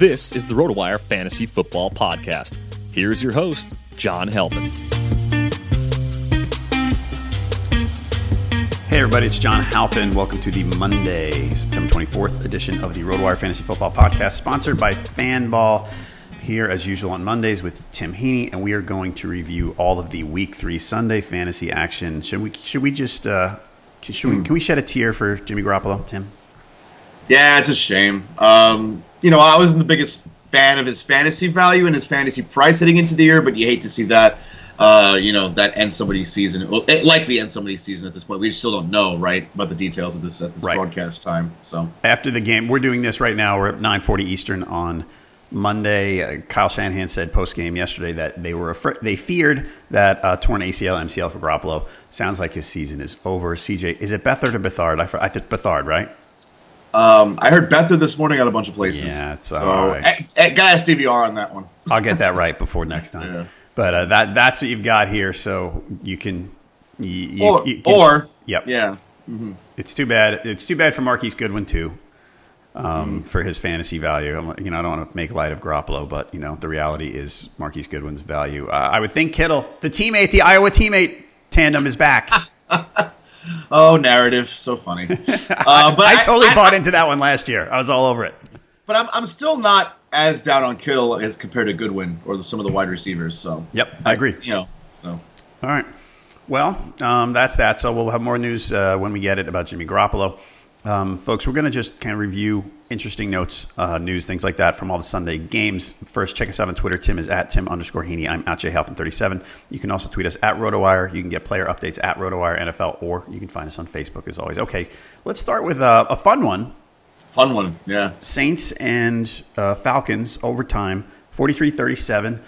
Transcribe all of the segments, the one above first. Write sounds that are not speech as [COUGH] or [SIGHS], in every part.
This is the RotoWire Fantasy Football Podcast. Here's your host, John Halpin. Hey everybody, it's John Halpin. Welcome to the Monday, September 24th edition of the RotoWire Fantasy Football Podcast, sponsored by Fanball. Here, as usual, on Mondays with Tim Heaney, and we are going to review all of the Week Three Sunday fantasy action. Should we? Should we just? Uh, should we? Can we shed a tear for Jimmy Garoppolo, Tim? Yeah, it's a shame. Um, you know, I wasn't the biggest fan of his fantasy value and his fantasy price heading into the year, but you hate to see that. Uh, you know that end somebody's season. Well, it likely end somebody's season at this point. We still don't know, right, about the details of this at this Right. broadcast time. So After the game, we're doing this right now. We're at 9:40 Eastern on Monday. Uh, Kyle Shanahan said post game yesterday that they were afraid, they feared that uh, torn ACL, MCL for Garoppolo. Sounds like his season is over. CJ, is it Bethard or Bethard? I, I think Bethard, right? Um, I heard Bether this morning at a bunch of places. Yeah, it's so. all right. eh, eh, Guy DVR on that one. [LAUGHS] I'll get that right before next time. Yeah. But uh, that that's what you've got here, so you can. You, you, Or, you can- or yep, yeah, It's too bad. It's too bad for Marquise Goodwin too, um, for his fantasy value. I'm, you know, I don't want to make light of Garoppolo, but you know, the reality is Marquise Goodwin's value. Uh, I would think Kittle, the teammate, the Iowa teammate tandem is back. [LAUGHS] Oh, narrative, so funny. [LAUGHS] Uh, but I, totally bought into that one last year. I was all over it. But I'm, I'm still not as down on Kittle as compared to Goodwin or some of the wide receivers. So Yep, I agree. you know, so All right. Well, um, that's that. So we'll have more news uh, when we get it about Jimmy Garoppolo. Um, folks, we're going to just kind of review interesting notes, uh, news, things like that from all the Sunday games. First, check us out on Twitter. Tim is at Tim underscore Heaney. I'm at JHalpin37. You can also tweet us at RotoWire. You can get player updates at RotoWire NFL, or you can find us on Facebook as always. Okay, let's start with uh, a fun one. fun one. Yeah. Saints and uh, Falcons overtime, 43-37.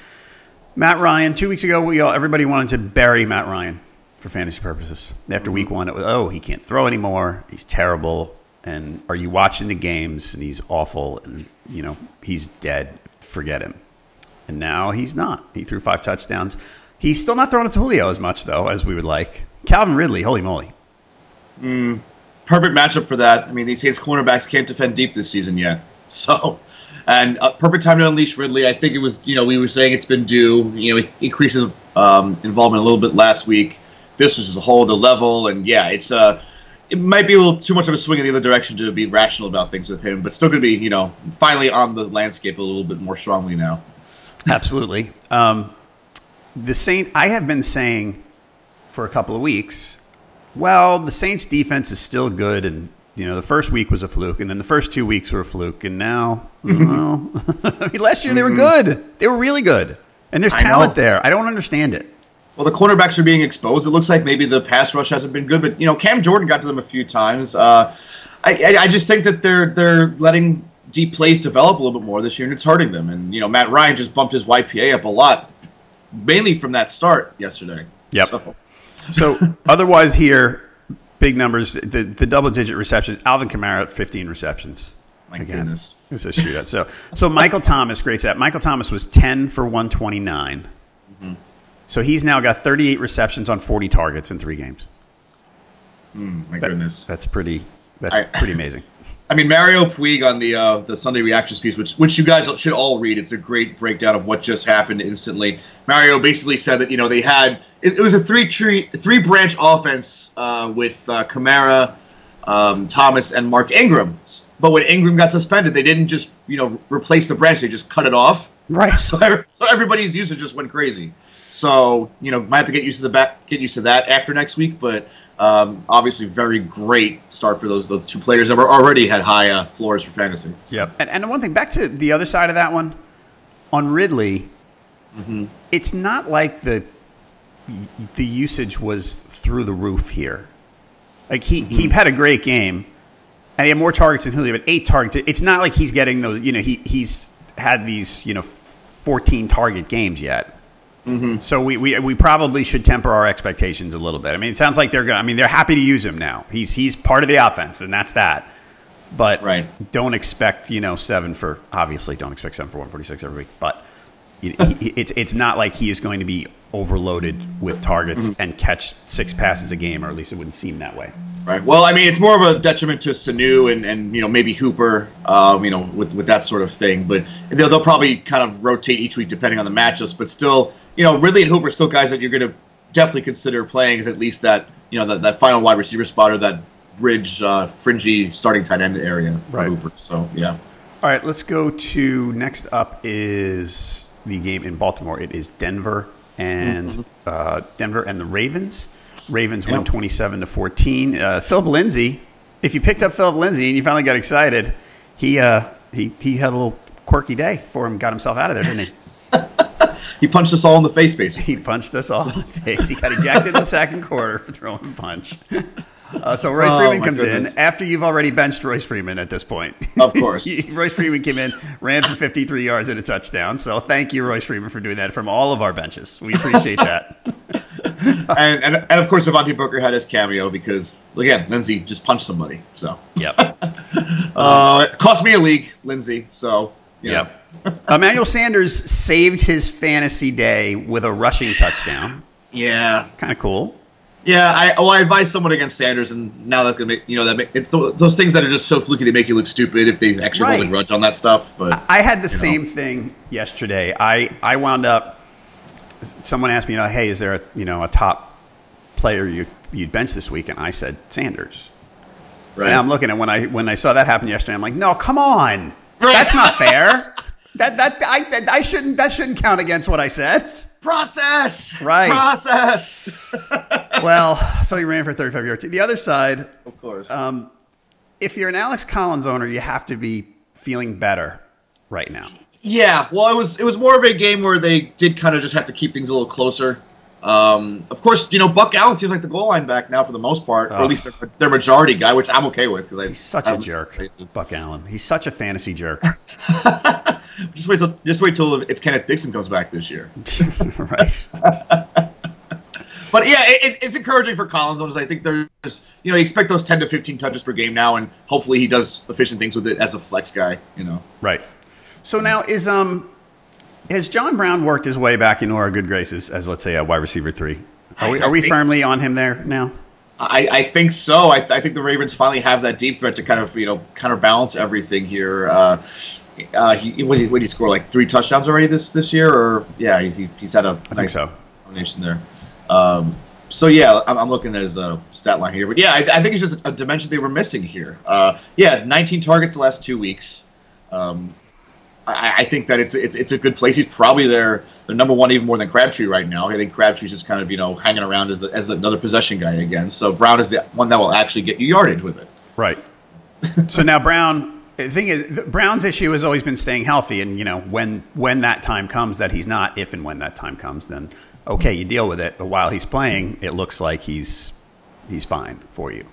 Matt Ryan, two weeks ago, we all, everybody wanted to bury Matt Ryan for fantasy purposes. After week one, it was, oh, he can't throw anymore. He's terrible. And are you watching the games? And he's awful. And, you know, he's dead. Forget him. And now he's not. He threw five touchdowns. He's still not throwing to Julio as much, though, as we would like. Calvin Ridley, holy moly. perfect matchup for that. I mean, these Saints cornerbacks can't defend deep this season yet, [LAUGHS] so and uh, perfect time to unleash Ridley. I think it was, you know, we were saying it's been due. You know, it increases um, involvement a little bit last week. This was just a whole other level, and yeah, it's uh, it might be a little too much of a swing in the other direction to be rational about things with him, but still going to be, you know, finally on the landscape a little bit more strongly now. Absolutely. Um, the Saint, I have been saying for a couple of weeks. Well, the Saints' defense is still good, and you know the first week was a fluke, and then the first two weeks were a fluke, and now, well, I [LAUGHS] mean, last year they were good. They were really good, and there's talent there. I don't understand it. Well, the cornerbacks are being exposed. It looks like maybe the pass rush hasn't been good, but you know, Cam Jordan got to them a few times. Uh, I, I, I just think that they're they're letting deep plays develop a little bit more this year, and it's hurting them. And you know, Matt Ryan just bumped his YPA up a lot, mainly from that start yesterday. Yep. So, [LAUGHS] So otherwise, here big numbers. The the double digit receptions. Alvin Kamara, 15 receptions. my goodness. It's a shootout. So so Michael Thomas, great stat. Michael Thomas was 10 for 129. So he's now got 38 receptions on 40 targets in three games. My That- goodness. That's pretty. That's I- pretty amazing. [LAUGHS] I mean, Mario Puig on the uh, the Sunday reactions piece, which which you guys should all read. It's a great breakdown of what just happened instantly. Mario basically said that you know they had it, it was a three tree three branch offense uh, with uh, Kamara, um, Thomas, and Mark Ingram. But when Ingram got suspended, they didn't just you know replace the branch; they just cut it off. Right. [LAUGHS] So, so everybody's usage just went crazy. So you know, might have to get used to the back, get used to that after next week. But um, obviously, very great start for those those two players that were already had high uh, floors for fantasy. Yep. And, and one thing, back to the other side of that one, on Ridley, it's not like the the usage was through the roof here. Like he, he had a great game, and he had more targets than Julio, but eight targets. It's not like he's getting those. You know, he he's had these you know fourteen target games yet. Mm-hmm. So we, we we probably should temper our expectations a little bit. I mean, it sounds like they're gonna. I mean, they're happy to use him now. He's he's part of the offense, and that's that. But Right. don't expect you know seven for obviously don't expect seven for one forty six every week. But [LAUGHS] he- it's it's not like he is going to be overloaded with targets mm-hmm. and catch six passes a game, or at least it wouldn't seem that way. Right. Well, I mean, it's more of a detriment to Sanu and, and you know maybe Hooper, um, you know, with with that sort of thing. But they'll, they'll probably kind of rotate each week depending on the matchups. But still, you know, Ridley and Hooper are still guys that you're going to definitely consider playing as at least that you know that, that final wide receiver spot or that bridge uh, fringy starting tight end area Right. Hooper. So yeah. All right, let's go to next up is the game in Baltimore. It is Denver and uh, Denver and the Ravens. Ravens win Yep. twenty seven to fourteen. Uh, Phillip Lindsay, if you picked up Phillip Lindsay and you finally got excited, he uh, he he had a little quirky day for him. Got himself out of there, didn't he? [LAUGHS] He punched us all in the face, basically. He punched us all in the [LAUGHS] face. He got ejected in the second quarter for throwing a punch. Uh, so Royce Oh, Freeman my comes goodness. in after you've already benched Royce Freeman at this point. Of course. [LAUGHS] Royce Freeman came in, ran for 53 yards and a touchdown. So thank you, Royce Freeman, for doing that from all of our benches. We appreciate that. [LAUGHS] and, and and of course, Devontae Booker had his cameo because again, Lindsay just punched somebody. So yep. [LAUGHS] uh, it cost me a league, Lindsay. So know. Yep. Emmanuel Sanders saved his fantasy day with a rushing touchdown. Yeah, Kind of cool. Yeah, I well, I advised someone against Sanders, and now that's gonna make you know that make, it's those things that are just so fluky they make you look stupid if they actually hold a grudge on that stuff. But I had the You know. same thing yesterday. I, I wound up. Someone asked me, you know, hey, is there a you know a top player you you'd bench this week? And I said Sanders. right, And I'm looking at when I when I saw that happen yesterday. I'm like, no, come on, Right. that's not fair. [LAUGHS] that that I that, I shouldn't that shouldn't count against what I said. process, Right. Process. [LAUGHS] [LAUGHS] Well, so he ran for 35 yards. The other side, of course. um, if you're an Alex Collins owner, you have to be feeling better right now. Yeah, well, it was it was more of a game where they did kind of just have to keep things a little closer. Um, of course, you know Buck Allen seems like the goal line back now for the most part, or Oh. at least their, their majority guy, which I'm okay with because He's such a jerk, Buck Allen. He's such a fantasy jerk. [LAUGHS] just wait till just wait till if Kenneth Dixon comes back this year. [LAUGHS] right. [LAUGHS] But yeah, it, it's encouraging for Collins owners. I think there's, you know, you expect those 10 to 15 touches per game now, and hopefully he does efficient things with it as a flex guy. You know, Right. So now is um has John Brown worked his way back into our good graces as let's say a wide receiver three? Are we, are we firmly on him there now? I, I think so. I, I think the Ravens finally have that deep threat to kind of you know counterbalance everything here. Uh, uh, he what did he, he score like three touchdowns already this this year, or yeah, he, he's had a I nice think so. combination there. Um, so yeah, I'm, I'm looking at his uh, stat line here, but yeah, I, I think it's just a dimension they were missing here. Uh, yeah, 19 targets the last two weeks. Um, I, I think that it's it's it's a good place. He's probably their their number one, even more than Crabtree right now. I think Crabtree's just kind of you know hanging around as, a, as another possession guy again. So Brown is the one that will actually get you yardage with it. Right. so now Brown, the thing is, Brown's issue has always been staying healthy, and you know when when that time comes that he's not, if and when that time comes, then okay, you deal with it. But while he's playing, it looks like he's he's fine for you.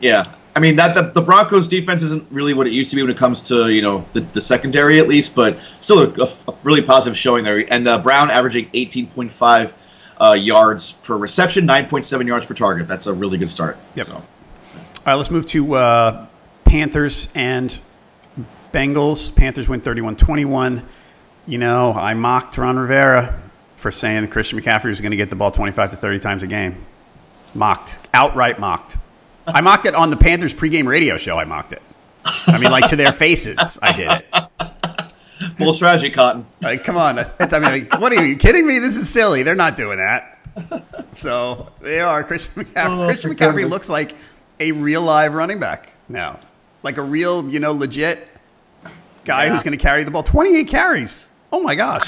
Yeah, I mean that the, the Broncos defense isn't really what it used to be when it comes to you know the, the secondary at least, but still a, a, really positive showing there. And uh, Brown averaging 18.5 uh, yards per reception, 9.7 yards per target. That's a really good start. Yep. So. All right, let's move to uh, Panthers and Bengals. Panthers win 31 21. You know, I mocked Ron Rivera for saying Christian McCaffrey was going to get the ball 25 to 30 times a game. Mocked. Outright mocked. I mocked it on the Panthers pregame radio show. I mocked it. I mean, like to their faces, I did it. Full strategy, Cotton. Like, come on. I mean, like, what are you kidding me? This is silly. They're not doing that. So they are. Christian McCaffrey, Oh, Christian McCaffrey looks like a real live running back now, like a real, you know, legit guy Yeah. who's going to carry the ball. Twenty-eight carries. Oh my gosh.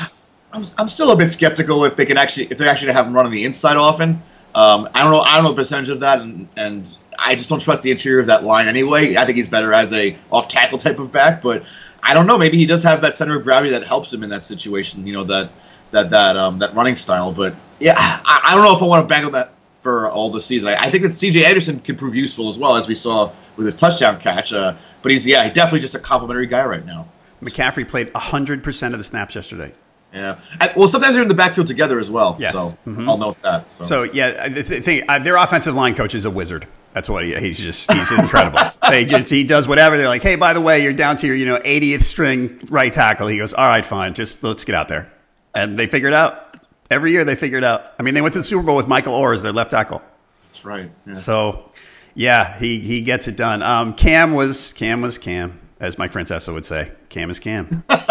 I'm, I'm still a bit skeptical if they can actually if they're actually have him run on the inside often. Um, I don't know. I don't know the percentage of that, and, and I just don't trust the interior of that line anyway. I think he's better as a off tackle type of back, but I don't know. Maybe he does have that center of gravity that helps him in that situation. You know that that that um, that running style. But yeah, I, I don't know if I want to bank on that for all the season. I, I think that C.J. Anderson can prove useful as well, as we saw with his touchdown catch. Uh, but he's yeah, definitely just a complimentary guy right now. McCaffrey played hundred percent of the snaps yesterday. Yeah. I, well, sometimes they're in the backfield together as well. Yes. So Mhm. I'll note that. So. So yeah, the thing, uh, their offensive line coach is a wizard. That's what he, he's just he's incredible. [LAUGHS] they just he does whatever. They're like, hey, by the way, you're down to your you know 80th string right tackle. He goes, all right, fine, just let's get out there, and they figure it out. Every year they figure it out. I mean, they went to the Super Bowl with Michael Oher as their left tackle. That's right. Yeah. So yeah, he he gets it done. Um, Cam was Cam was Cam, as Mike Francesa would say. Cam is Cam, [LAUGHS]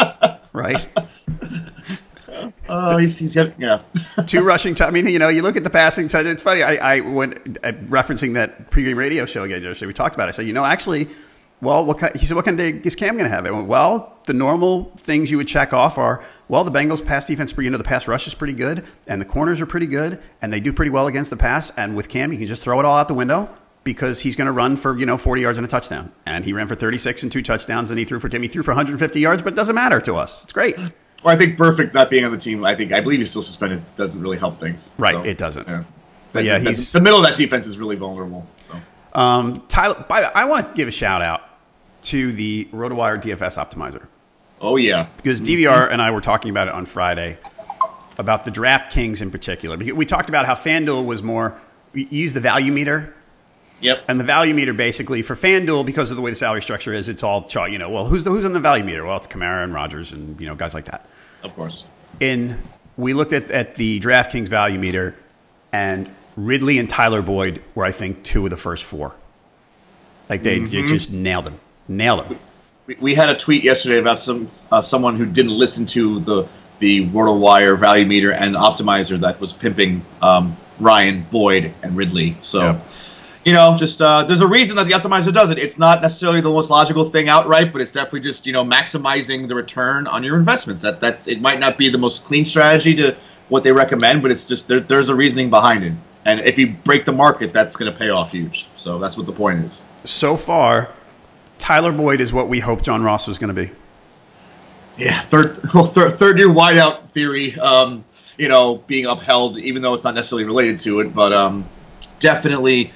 right? [LAUGHS] Oh, he's, he's got, yeah. [LAUGHS] two rushing. T- I mean, you know, you look at the passing. T- it's funny. I, I went uh, referencing that pregame radio show again yesterday. We talked about. it. I said, you know, actually, well, what kind, he said, what kind of day is Cam going to have? I went, well, the normal things you would check off are, well, the Bengals pass defense, you know, the pass rush is pretty good, and the corners are pretty good, and they do pretty well against the pass. And with Cam, you can just throw it all out the window because he's going to run for you know 40 yards and a touchdown. And he ran for 36 and two touchdowns, and he threw for Timmy threw for 150 yards, but it doesn't matter to us. It's great. Well, I think Burfict not being on the team, I think I believe he's still suspended. Doesn't really help things. Right, So, it doesn't. Yeah. But yeah, The- he's- the middle of that defense is really vulnerable. So Um, Tyler, by the, I want to give a shout out to the RotoWire DFS optimizer oh yeah, because DVR and I were talking about it on Friday about the DraftKings in particular. Because We talked about how FanDuel was more we used the value meter, yep. and the value meter basically for FanDuel because of the way the salary structure is, it's all chalk. You know, well, who's the who's on the value meter? Well, it's Kamara and Rogers and you know guys like that. Of course. In we looked at, at the DraftKings value meter, and Ridley and Tyler Boyd were I think two of the first four. Like they, they just nailed them, nailed them. We, we had a tweet yesterday about some uh, someone who didn't listen to the the RotoWire value meter and optimizer that was pimping um, Ryan Boyd and Ridley. So. Yeah. You know, just uh, there's a reason that the optimizer does it. It's not necessarily the most logical thing outright, but it's definitely just you know maximizing the return on your investments. That that's it might not be the most clean strategy to what they recommend, but it's just there, there's a reasoning behind it. And if you break the market, that's going to pay off huge. So that's what the point is. so far, Tyler Boyd is what we hoped John Ross was going to be. Yeah, third well, third, third year wideout theory. Um, you know, being upheld, even though it's not necessarily related to it, but um, definitely,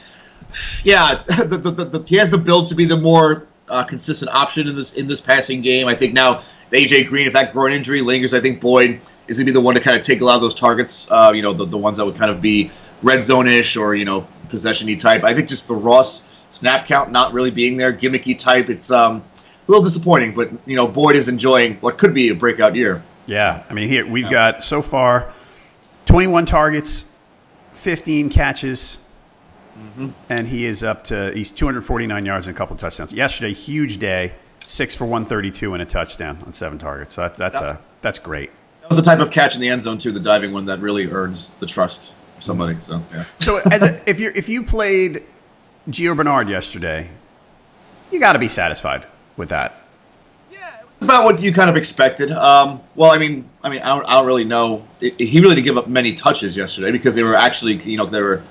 yeah, [LAUGHS] the, the, the, the, he has the build to be the more uh, consistent option in this in this passing game. I think now AJ Green, if that groin injury lingers, I think Boyd is going to be the one to kind of take a lot of those targets. Uh, you know, the, the ones that would kind of be red zone ish or you know possession-y type. I think just the Ross snap count not really being there, gimmicky type. It's um, a little disappointing, but you know Boyd is enjoying what could be a breakout year. Yeah, I mean, here we've got so far 21 targets, 15 catches, and he is up to he's 249 yards and a couple touchdowns. Yesterday, huge day, six for 132 and a touchdown on seven targets. So that, that's a that's great. That was the type of catch in the end zone too, the diving one that really earns the trust of somebody. So yeah. So as a, if you if you played Gio Bernard yesterday, you got to be satisfied with that. Yeah, about what you kind of expected. Um, well, I mean, I mean, I don't, I don't really know. It, he really didn't give up many touches yesterday because they were actually, you know, they were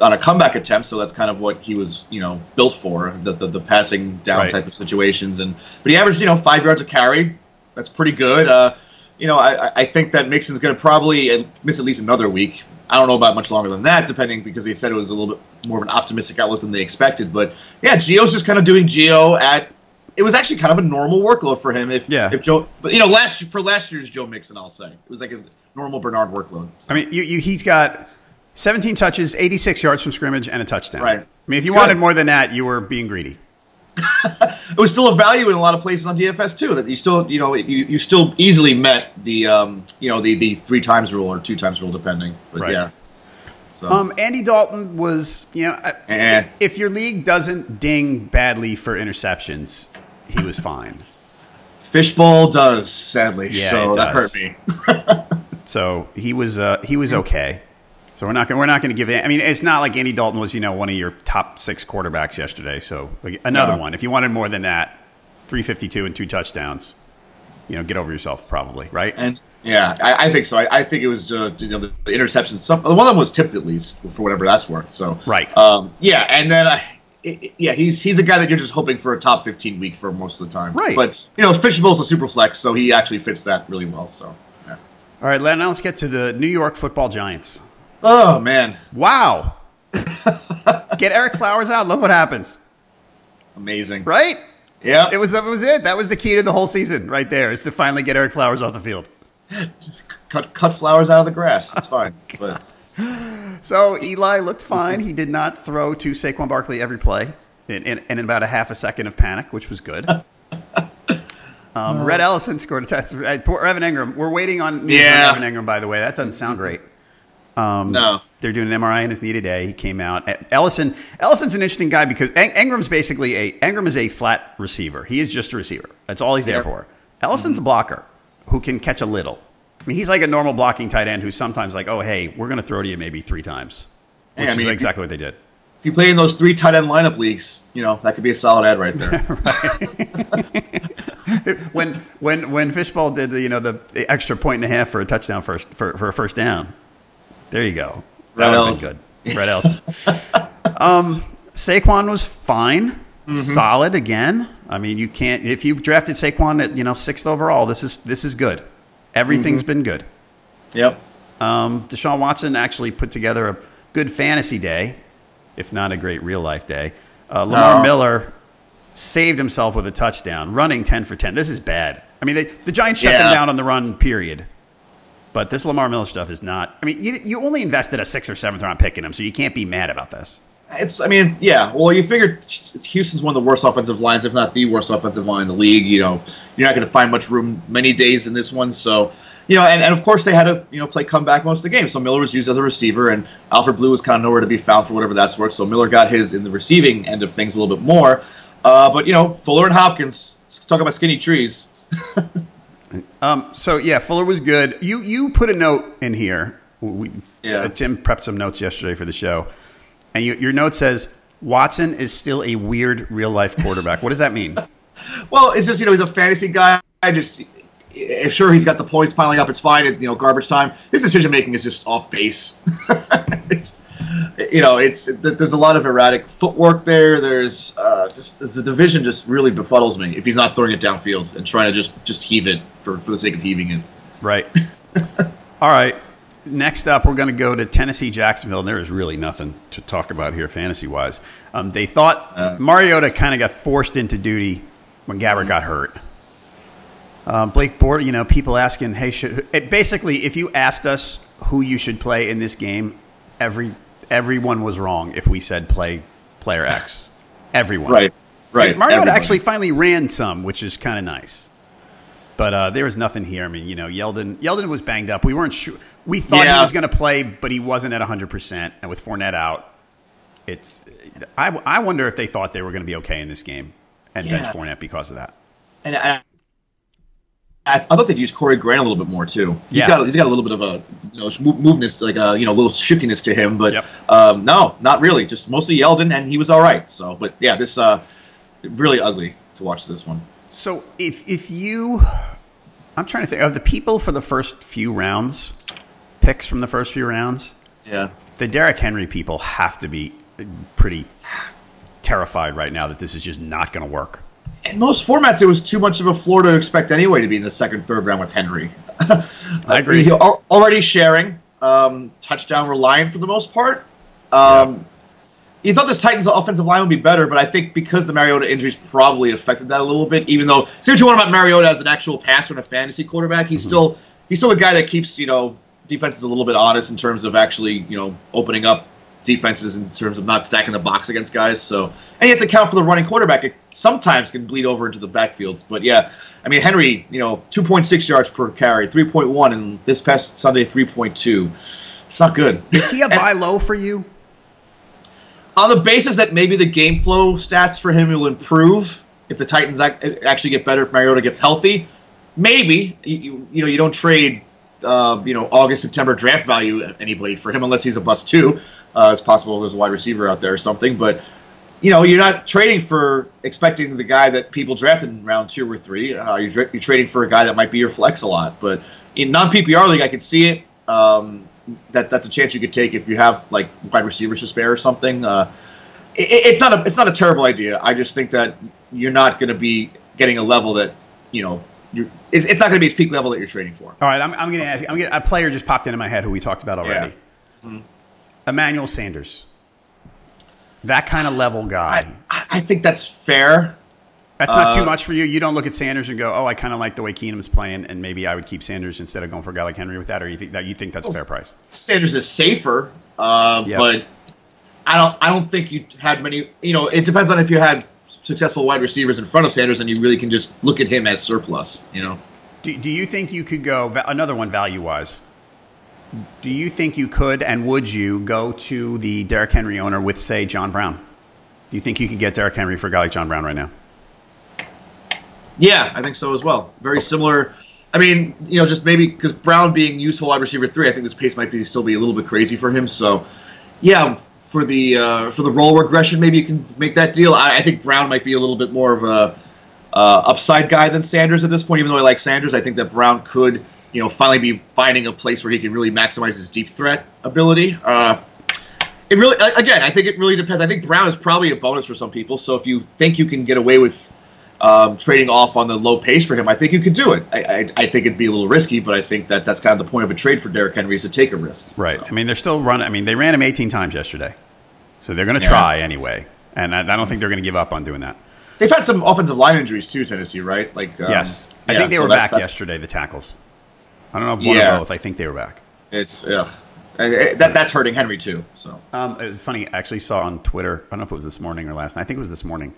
on a comeback attempt. So that's kind of what he was, you know, built for the the, the passing down Right. type of situations. And but he averaged, you know, five yards a carry. That's pretty good. Uh, you know, I, I- think that Mixon's going to probably miss at least another week. I don't know about much longer than that, depending because they said it was a little bit more of an optimistic outlook than they expected. But yeah, Gio's just kind of doing Gio at. It was actually kind of a normal workload for him. If Yeah. if Joe, but you know, last for last year's Joe Mixon, I'll say it was like his normal Bernard workload. So, I mean, you, you he's got 17 touches, 86 yards from scrimmage, and a touchdown. Right. I mean, if you It's wanted more than that, you were being greedy. [LAUGHS] it was still a value in a lot of places on DFS too. That you still, you know, you, you still easily met the, um, you know, the the three times rule or two times rule, depending. But Right. yeah. So Um, Andy Dalton was, you know, Eh. if your league doesn't ding badly for interceptions, he was fine. fishbowl does sadly. Yeah, so it that hurt me. [LAUGHS] So he was uh, he was okay. So we're not gonna, we're not going to give it. I mean, it's not like Andy Dalton was you know one of your top six quarterbacks yesterday. So another No. one. If you wanted more than that, three fifty two and two touchdowns. You know, get over yourself probably, right? And yeah, I, I think so. I, I think it was uh, you know the, the interceptions. Some one of them was tipped at least for whatever that's worth. So Right. Um, yeah, and then I. it- it- Yeah, he's he's a guy that you're just hoping for a top 15 week for most of the time. Right. But you know, Fishbowl's a super flex, so he actually fits that really well. So. Yeah. All right, Len, now let's get to the New York Football Giants. Oh man, Wow. [LAUGHS] get Ereck Flowers out. Look what happens. amazing. Right? Yeah. It was that was it. That was the key to the whole season, right there, is to finally get Ereck Flowers off the field. [LAUGHS] cut cut flowers out of the grass. It's [LAUGHS] fine. but So Eli looked fine. He did not throw to Saquon Barkley every play in, in, in about a half a second of panic, which was good. Um, Rhett Ellison scored a touchdown. Uh, Poor Evan Engram. We're waiting on news Yeah. on Evan Engram, by the way. That doesn't sound great. Um, no. They're doing an MRI on his knee today. He came out. Ellison. Ellison's an interesting guy because Eng- Engram's basically a Engram is a flat receiver. He is just a receiver. That's all he's there Yep. for. Ellison's a blocker who can catch a little. I mean, he's like a normal blocking tight end who's sometimes like, oh, hey, we're going to throw to you maybe three times, Hey, which I mean, is exactly what they did. If you play in those three tight end lineup leagues, you know that could be a solid ad right there. [LAUGHS] [LAUGHS] when when when Fishbowl did the you know the extra point and a half for a touchdown first for, for a first down, there you go. That Rhett would have been good. Rhett Ellison. [LAUGHS] um, Saquon was fine, Mm-hmm. solid again. I mean, you can't if you drafted Saquon at you know sixth overall. This is this is good. Everything's Mm-hmm. been good. yep. Um, Deshaun Watson actually put together a good fantasy day, if not a great real life day. Uh, Lamar No. Miller saved himself with a touchdown, running 10 for 10. This is bad. I mean, they, the Giants shut them Yeah. down on the run, period. But this Lamar Miller stuff is not. I mean, you, you only invested a sixth or seventh round pick in him, so you can't be mad about this. It's. I mean, yeah. Well, you figured Houston's one of the worst offensive lines, if not the worst offensive line in the league. You know, you're not going to find much room many days in this one. So, you know, and, and of course they had to, you know, play comeback most of the game. So Miller was used as a receiver, and Alfred Blue was kind of nowhere to be found for whatever that's worth. So Miller got his in the receiving end of things a little bit more. Uh, but you know, Fuller and Hopkins. Talk about skinny trees. [LAUGHS] Um, so yeah, Fuller was good. You you put a note in here. We, Yeah. uh, Tim prepped some notes yesterday for the show, and you, your note says Watson is still a weird real life quarterback. what does that mean? [LAUGHS] Well, it's just you know he's a fantasy guy. I just sure he's got the points piling up. It's fine at you know garbage time. His decision making is just off base. [LAUGHS] it's you know it's there's a lot of erratic footwork there. There's uh, just the, the division just really befuddles me if he's not throwing it downfield and trying to just just heave it for for the sake of heaving it. Right. [LAUGHS] All right. Next up, we're going to go to Tennessee Jacksonville. There is really nothing to talk about here, fantasy wise. Um, they thought Mariota kind of got forced into duty when Gabbert got hurt. Um, Blake Bortles, you know, people asking, hey, should it, basically, if you asked us who you should play in this game, every everyone was wrong if we said play player X. Everyone. Right. Right. Everybody. actually finally ran some, which is kind of nice. But uh, there was nothing here. I mean, you know, Yeldon Yeldon was banged up. We weren't sure. We thought he was going to play, but he wasn't at 100%. And with Fournette out, it's. I, I wonder if they thought they were going to be okay in this game and Yeah. bench Fournette because of that. And I, I, I thought they'd use Corey Grant a little bit more too. He's Yeah. got he's got a little bit of a you know mo- moveness, like a you know little shiftiness to him, but Yep. um, no, not really. Just mostly Yeldon, and he was all right. So, but yeah, this uh, really ugly to watch this one. So if if you, I'm trying to think of the people for the first few rounds, picks from the first few rounds. Yeah. The Derrick Henry people have to be pretty terrified right now that this is just not going to work. In most formats, it was too much of a floor to expect anyway to be in the second, third round with Henry. [LAUGHS] I agree. He al- already sharing, um, touchdown reliant for the most part. Um, You thought this Titans offensive line would be better, but I think because the Mariota injuries probably affected that a little bit. Even though, see what you want about Mariota as an actual passer and a fantasy quarterback, he's still he's still the guy that keeps you know defenses a little bit honest in terms of actually you know opening up defenses in terms of not stacking the box against guys. So, and you have to account for the running quarterback. It sometimes can bleed over into the backfields. But yeah, I mean Henry, you know, 2.6 yards per carry, 3.1, and this past Sunday 3.2. It's not good. Is he a buy low for you? On the basis that maybe the game flow stats for him will improve if the Titans actually get better if Mariota gets healthy. Maybe you, you know you don't trade uh, you know August September draft value anybody for him unless he's a bust too. Uh, it's possible there's a wide receiver out there or something, but you know you're not trading for expecting the guy that people drafted in round two or three. Uh, you're, you're trading for a guy that might be your flex a lot. But in non PPR league, I could see it. Um, that that's a chance you could take if you have like wide receivers to spare or something. Uh, it, it's not a it's not a terrible idea. I just think that you're not going to be getting a level that you know you're, it's, it's not going to be his peak level that you're trading for. All right, I'm, I'm going to ask. I'm gonna, a player just popped into my head who we talked about already. Emmanuel Sanders, that kind of level guy. I, I think that's fair. That's not too Uh, much for you. You don't look at Sanders and go, "Oh, I kind of like the way Keenum's playing, and maybe I would keep Sanders instead of going for a guy like Henry with that." Or you think that you think that's a fair price? Sanders is safer, uh, Yeah. but I don't I don't think you had many. You know, it depends on if you had successful wide receivers in front of Sanders, and you really can just look at him as surplus. You know. Do, do you think you could go another one value wise? Do you think you could and would you go to the Derrick Henry owner with say John Brown? Do you think you could get Derrick Henry for a guy like John Brown right now? Yeah, I think so as well. Very similar. I mean, you know, just maybe because Brown being useful wide receiver three, I think this pace might be still be a little bit crazy for him. So, yeah, for the uh, for the role regression, maybe you can make that deal. I, I think Brown might be a little bit more of a uh, upside guy than Sanders at this point. Even though I like Sanders, I think that Brown could, you know, finally be finding a place where he can really maximize his deep threat ability. Uh, it really, again, I think it really depends. I think Brown is probably a bonus for some people. So if you think you can get away with um, trading off on the low pace for him, I think you could do it. I, I, I think it'd be a little risky, but I think that that's kind of the point of a trade for Derrick Henry is to take a risk. Right. So. I mean, they're still running. I mean, they ran him 18 times yesterday, so they're going to Yeah. try anyway. And I, I don't think they're going to give up on doing that. They've had some offensive line injuries too, Tennessee, right? Like um, yes, I yeah, think they so were that's- back that's- yesterday. The tackles. I don't know if one Yeah. or both. I think they were back. It's yeah, that that's hurting Henry too. So Um, it was funny. I actually saw on Twitter. I don't know if it was this morning or last night. I think it was this morning.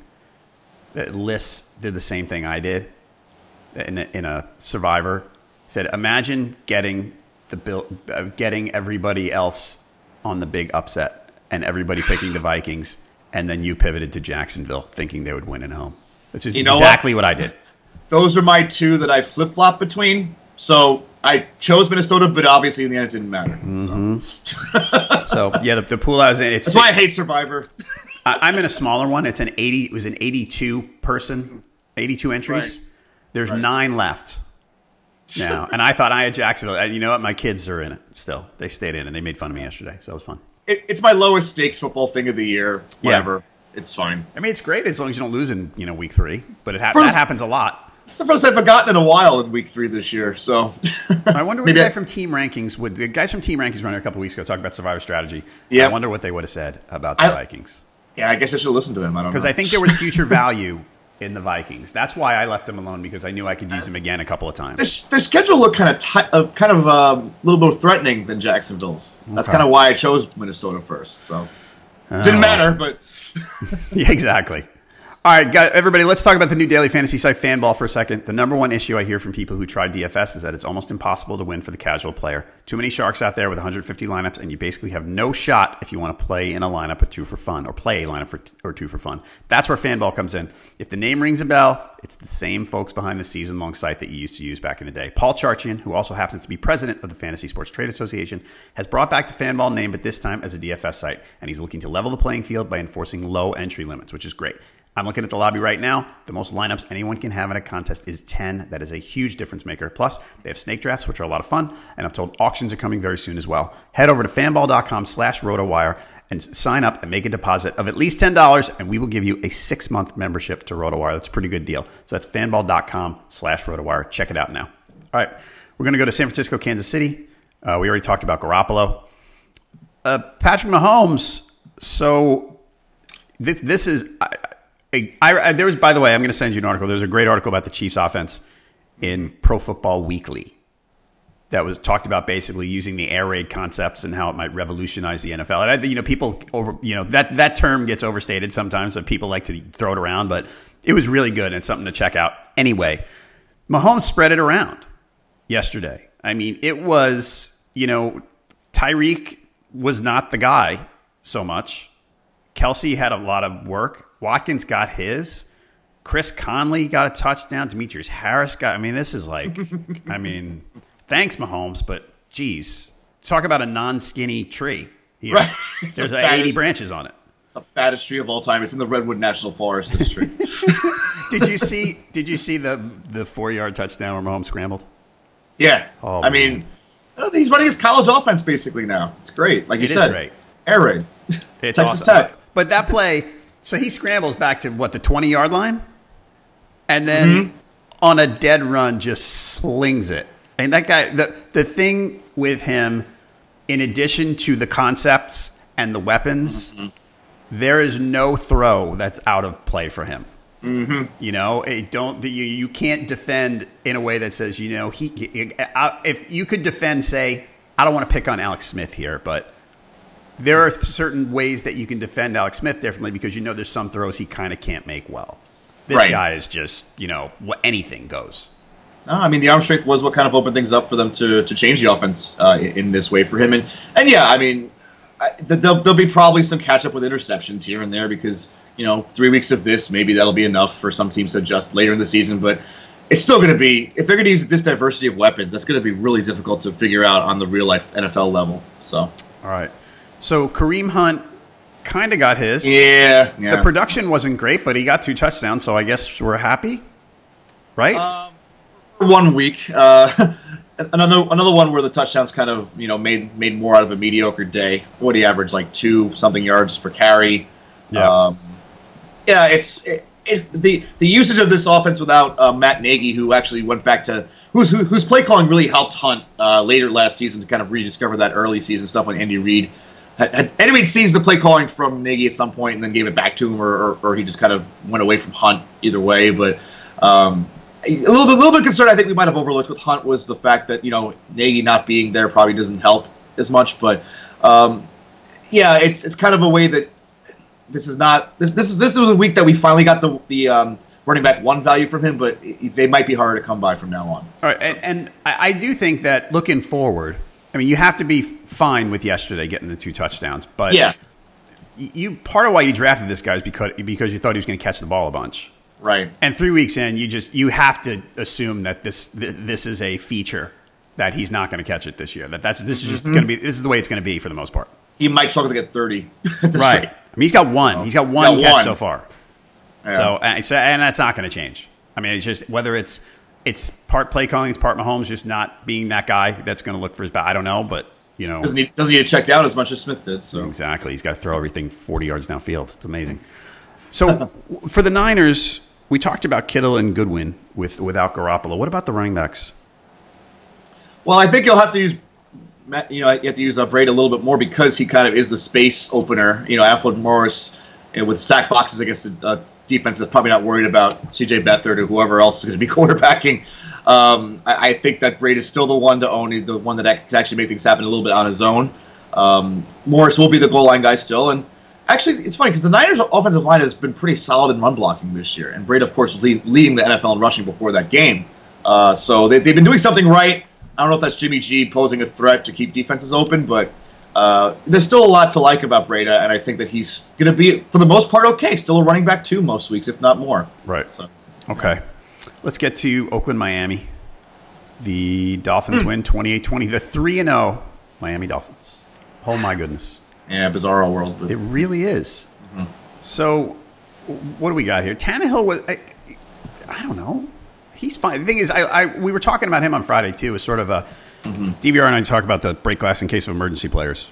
That Liss did the same thing I did in a, in a Survivor. Said, imagine getting the bill, uh, getting everybody else on the big upset, and everybody picking the Vikings, and then you pivoted to Jacksonville, thinking they would win at home. Which is You know what? exactly what? I did. those are my two that I flip flop between. So I chose Minnesota, but obviously in the end it didn't matter. Mm-hmm. So. [LAUGHS] So yeah, the, the pool I was in. It's That's why I hate Survivor. [LAUGHS] I, I'm in a smaller one. It's an 80. It was an 82 person, 82 entries. Right. There's nine left [LAUGHS] now, and I thought I had Jacksonville. You know what? My kids are in it still. They stayed in, and they made fun of me yesterday, so it was fun. It, it's my lowest stakes football thing of the year. Yeah. Whatever, it's fine. I mean, it's great as long as you don't lose in you know week three, but it ha- that happens a lot. It's the first I've forgotten in a while in week three this year. So I wonder what [LAUGHS] the guy from Team Rankings would. The guys from Team Rankings running a couple weeks ago talked about Survivor strategy. Yeah. I wonder what they would have said about the I- Vikings yeah, I guess I should listen to them. I don't know because I think there was future [LAUGHS] value in the Vikings. That's why I left them alone because I knew I could use them again a couple of times. their, their schedule looked kind of ti- uh, kind of a little more threatening than Jacksonville's. That's Okay. kind of why I chose Minnesota first. So didn't matter, but [LAUGHS] Yeah, exactly. All right, guys, everybody, let's talk about the new daily fantasy site Fanball for a second. The number one issue I hear from people who try DFS is that it's almost impossible to win for the casual player. Too many sharks out there with 150 lineups, and you basically have no shot if you want to play in a lineup of two for fun or play a lineup for or two for fun. That's where Fanball comes in. If the name rings a bell, it's the same folks behind the season long site that you used to use back in the day. Paul Charchian, who also happens to be president of the Fantasy Sports Trade Association, has brought back the Fanball name, but this time as a DFS site, and he's looking to level the playing field by enforcing low entry limits, which is great. I'm looking at the lobby right now. The most lineups anyone can have in a contest is 10. That is a huge difference maker. Plus, they have snake drafts, which are a lot of fun. And I'm told auctions are coming very soon as well. Head over to fanball.com slash rotowire and sign up and make a deposit of at least $10, and we will give you a six month membership to RotoWire. That's a pretty good deal. So that's fanball.com slash RotoWire. Check it out now. All right, we're going to go to San Francisco, Kansas City. Uh, we already talked about Garoppolo. Uh, Patrick Mahomes. So this this is. I, I, I, there was, by the way, I'm going to send you an article. There's a great article about the Chiefs offense in Pro Football Weekly that was talked about basically using the air raid concepts and how it might revolutionize the NFL. And I, you know, people over, you know, that that term gets overstated sometimes, so people like to throw it around, but it was really good and something to check out. Anyway, Mahomes spread it around yesterday. I mean, it was, you know, Tyreek was not the guy so much. Kelce had a lot of work. Watkins got his. Chris Conley got a touchdown. Demetrius Harris got. I mean, this is like. I mean, [LAUGHS] thanks Mahomes, but geez, talk about a non-skinny tree. Here. Right. [LAUGHS] There's the 80 branches on it. The fattest tree of all time. It's in the Redwood National Forest. This tree. [LAUGHS] did you see? Did you see the the four yard touchdown where Mahomes scrambled? Yeah. Oh, I man. mean, uh, he's running his college offense basically now. It's great. Like you it said, great. air raid. It's Texas awesome. Tech. But that play, so he scrambles back to what the twenty yard line, and then mm-hmm. on a dead run just slings it. And that guy, the the thing with him, in addition to the concepts and the weapons, mm-hmm. there is no throw that's out of play for him. Mm-hmm. You know, it don't you you can't defend in a way that says you know he if you could defend say I don't want to pick on Alex Smith here, but there are certain ways that you can defend Alex Smith differently because you know there's some throws he kind of can't make well. This right. guy is just you know what anything goes. No, I mean the arm strength was what kind of opened things up for them to, to change the offense uh, in this way for him, and and yeah, I mean I, there'll, there'll be probably some catch up with interceptions here and there because you know three weeks of this maybe that'll be enough for some teams to adjust later in the season, but it's still going to be if they're going to use this diversity of weapons, that's going to be really difficult to figure out on the real life NFL level. So all right, so Kareem Hunt kind of got his. Yeah, yeah, The production wasn't great, but he got two touchdowns, so I guess we're happy, right? Um, one week. Uh, [LAUGHS] another another one where the touchdowns kind of you know made made more out of a mediocre day. What he averaged like two something yards per carry. Yeah, um, yeah. It's it, it, the the usage of this offense without uh, Matt Nagy, who actually went back to whose whose play calling really helped Hunt uh, later last season to kind of rediscover that early season stuff when Andy Reid had, had anybody sees the play calling from Nagy at some point and then gave it back to him, or, or, or he just kind of went away from Hunt either way. But um, a little bit, a little bit concerned. I think we might have overlooked with Hunt was the fact that you know Nagy not being there probably doesn't help as much. But um, yeah, it's it's kind of a way that this is not this this is this was a week that we finally got the the um, running back one value from him, but they might be harder to come by from now on. All right, so. and, and I do think that looking forward I mean, you have to be fine with yesterday getting the two touchdowns, but yeah, you part of why you drafted this guy is because because you thought he was going to catch the ball a bunch, right? And three weeks in, you just you have to assume that this this is a feature that he's not going to catch it this year. That that's this is just mm-hmm. going to be this is the way it's going to be for the most part. He might struggle to get thirty, [LAUGHS] right? I mean, he's got one. He's got one got catch one. so far. Yeah. So and, and that's not going to change. I mean, it's just whether it's it's part play calling, it's part Mahomes just not being that guy that's going to look for his back. I don't know, but you know, doesn't he doesn't get checked out as much as Smith did? So exactly, he's got to throw everything forty yards downfield. It's amazing. So [LAUGHS] for the Niners, we talked about Kittle and Goodwin with without Garoppolo. What about the running backs? Well, I think you'll have to use. You know, you have to use uh, Breida a little bit more because he kind of is the space opener. You know, Alfred Morris and with stack boxes against a uh, defense that's probably not worried about C.J. Beathard or whoever else is going to be [LAUGHS] quarterbacking. Um, I, I, think that Breida is still the one to own, the one that can actually make things happen a little bit on his own. Um, Morris will be the goal line guy still, and actually, it's funny because the Niners' offensive line has been pretty solid in run blocking this year, and Breida, of course, was lead, leading the NFL in rushing before that game. Uh, so they, they've been doing something right. I don't know if that's Jimmy G posing a threat to keep defenses open, but uh, there's still a lot to like about Breida, and I think that he's going to be, for the most part, okay. Still a running back two most weeks, if not more. Right. So Okay. Let's get to Oakland, Miami. The Dolphins win 28 20. The 3 and 0 Miami Dolphins. Oh, my goodness. yeah, bizarro world. But It really is. So, what do we got here? Tannehill was, I, I don't know. He's fine. The thing is, I, I we were talking about him on Friday too. As sort of a DVR and I talk about the break glass in case of emergency players,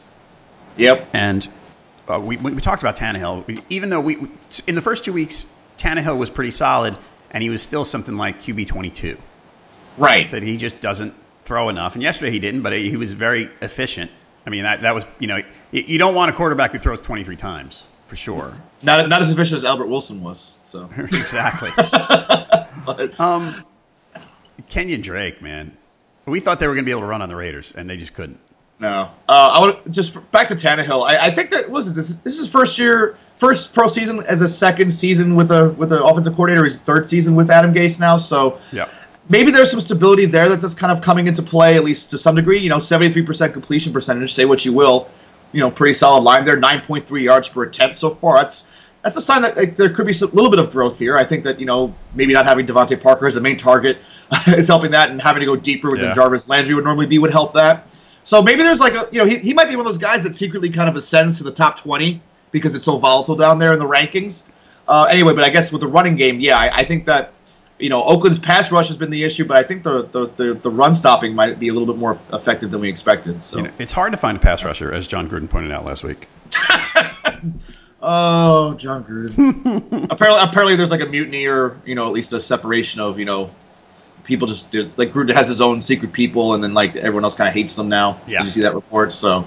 yep. and uh, we, we we talked about Tannehill. We- Even though we we- in the first two weeks Tannehill was pretty solid, and he was still something like QB twenty two. Right. Said he just doesn't throw enough, and yesterday he didn't, but he was very efficient. I mean, that that was you know you, you don't want a quarterback who throws twenty three times for sure. Not, not as efficient as Albert Wilson was. So [LAUGHS] exactly. [LAUGHS] um, Kenyan Drake, man, we thought they were going to be able to run on the Raiders, and they just couldn't. No, uh, I would just back to Tannehill. I, I think that was this. This is his first year, first pro season as a second season with a with an offensive coordinator. His third season with Adam Gase now. So Yeah. maybe there's some stability there that's just kind of coming into play at least to some degree. You know, 73% completion percentage. Say what you will, you know, pretty solid line there. 9.3 yards per attempt so far. That's that's a sign that like, there could be a little bit of growth here. I think that you know maybe not having DeVante Parker as the main target [LAUGHS] is helping that, and having to go deeper Yeah. than Jarvis Landry would normally be would help that. So maybe there's like a you know he, he might be one of those guys that secretly kind of ascends to the top 20 because it's so volatile down there in the rankings. Uh, anyway, but I guess with the running game, yeah, I, I think that you know Oakland's pass rush has been the issue, but I think the the, the, the run stopping might be a little bit more effective than we expected. So You know, it's hard to find a pass rusher, as Jon Gruden pointed out last week. [LAUGHS] Oh, Jon Gruden. [LAUGHS] apparently, apparently, there's like a mutiny, or you know, at least a separation of you know, people just do, like Gruden has his own secret people, and then like everyone else kind of hates them now. Yeah. Did you see that report? So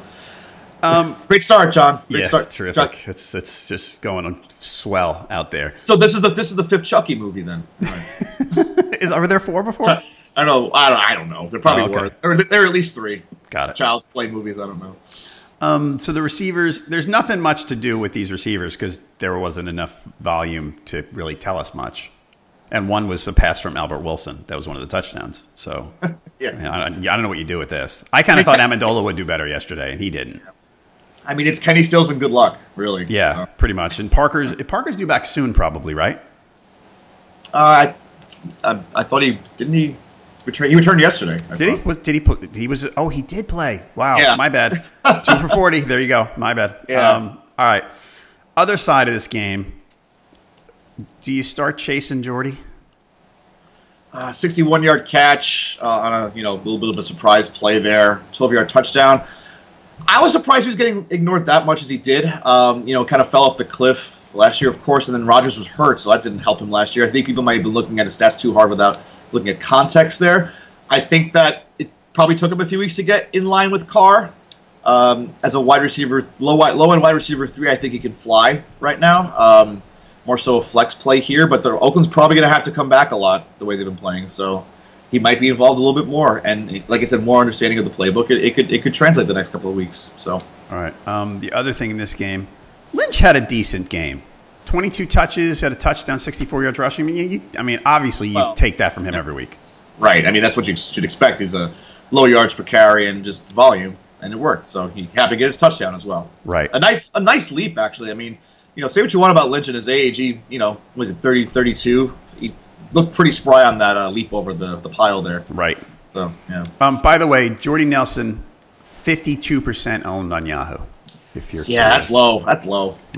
Um, great start, John. Great yeah, start. it's terrific. John- It's it's just going on swell out there. So this is the this is the fifth Chucky movie then. [LAUGHS] Right. Is are there four before? I don't know. I don't. I don't know. There probably Oh, okay. were. Or there are at least three. Got it. Child's Play movies. I don't know. Um, so the receivers, there's nothing much to do with these receivers because there wasn't enough volume to really tell us much. And one was the pass from Albert Wilson. That was one of the touchdowns. So [LAUGHS] Yeah. I, mean, I don't I don't know what you do with this. I kind of thought Amendola would do better yesterday, and he didn't. I mean, it's Kenny Stills and good luck, really. Yeah, So, pretty much. And Parker's Parker's due back soon, probably, right? uh, I, I, I thought he didn't he return. He returned yesterday. I Did he? Was did he put? He was. Oh, he did play. Wow. Yeah. My bad. [LAUGHS] Two for forty. There you go. My bad. Yeah. Um, all right. Other side of this game. Do you start chasing Jordy? Uh, 61 yard catch uh, on a you know little bit of a surprise play there. 12 yard touchdown. I was surprised he was getting ignored that much as he did. Um, you know, kind of fell off the cliff last year, of course, and then Rodgers was hurt, so that didn't help him last year. I think people might have been looking at his stats too hard without looking at context there. I think that it probably took him a few weeks to get in line with Carr. Um, as a wide receiver, low low end wide receiver three, I think he can fly right now. Um, more so a flex play here, but the Oakland's probably going to have to come back a lot the way they've been playing. So he might be involved a little bit more, and like I said, more understanding of the playbook. It, it could it could translate the next couple of weeks. So All right. Um, the other thing in this game, Lynch had a decent game. 22 touches, had a touchdown, 64 yards rushing. I mean, you, I mean obviously you Well- take that from him every week. right, I mean that's what you should expect He's a low yards per carry and just volume, and it worked. So he happened to get his touchdown as well. Right. a nice a nice leap actually. I mean, you know, say what you want about Lynch and his age. He, you know, was it 30, 32? He looked pretty spry on that uh, leap over the, the pile there. Right. So yeah, Um, by the way, Jordy Nelson, 52% owned on Yahoo. If you're yeah, that's low. That's low. [LAUGHS]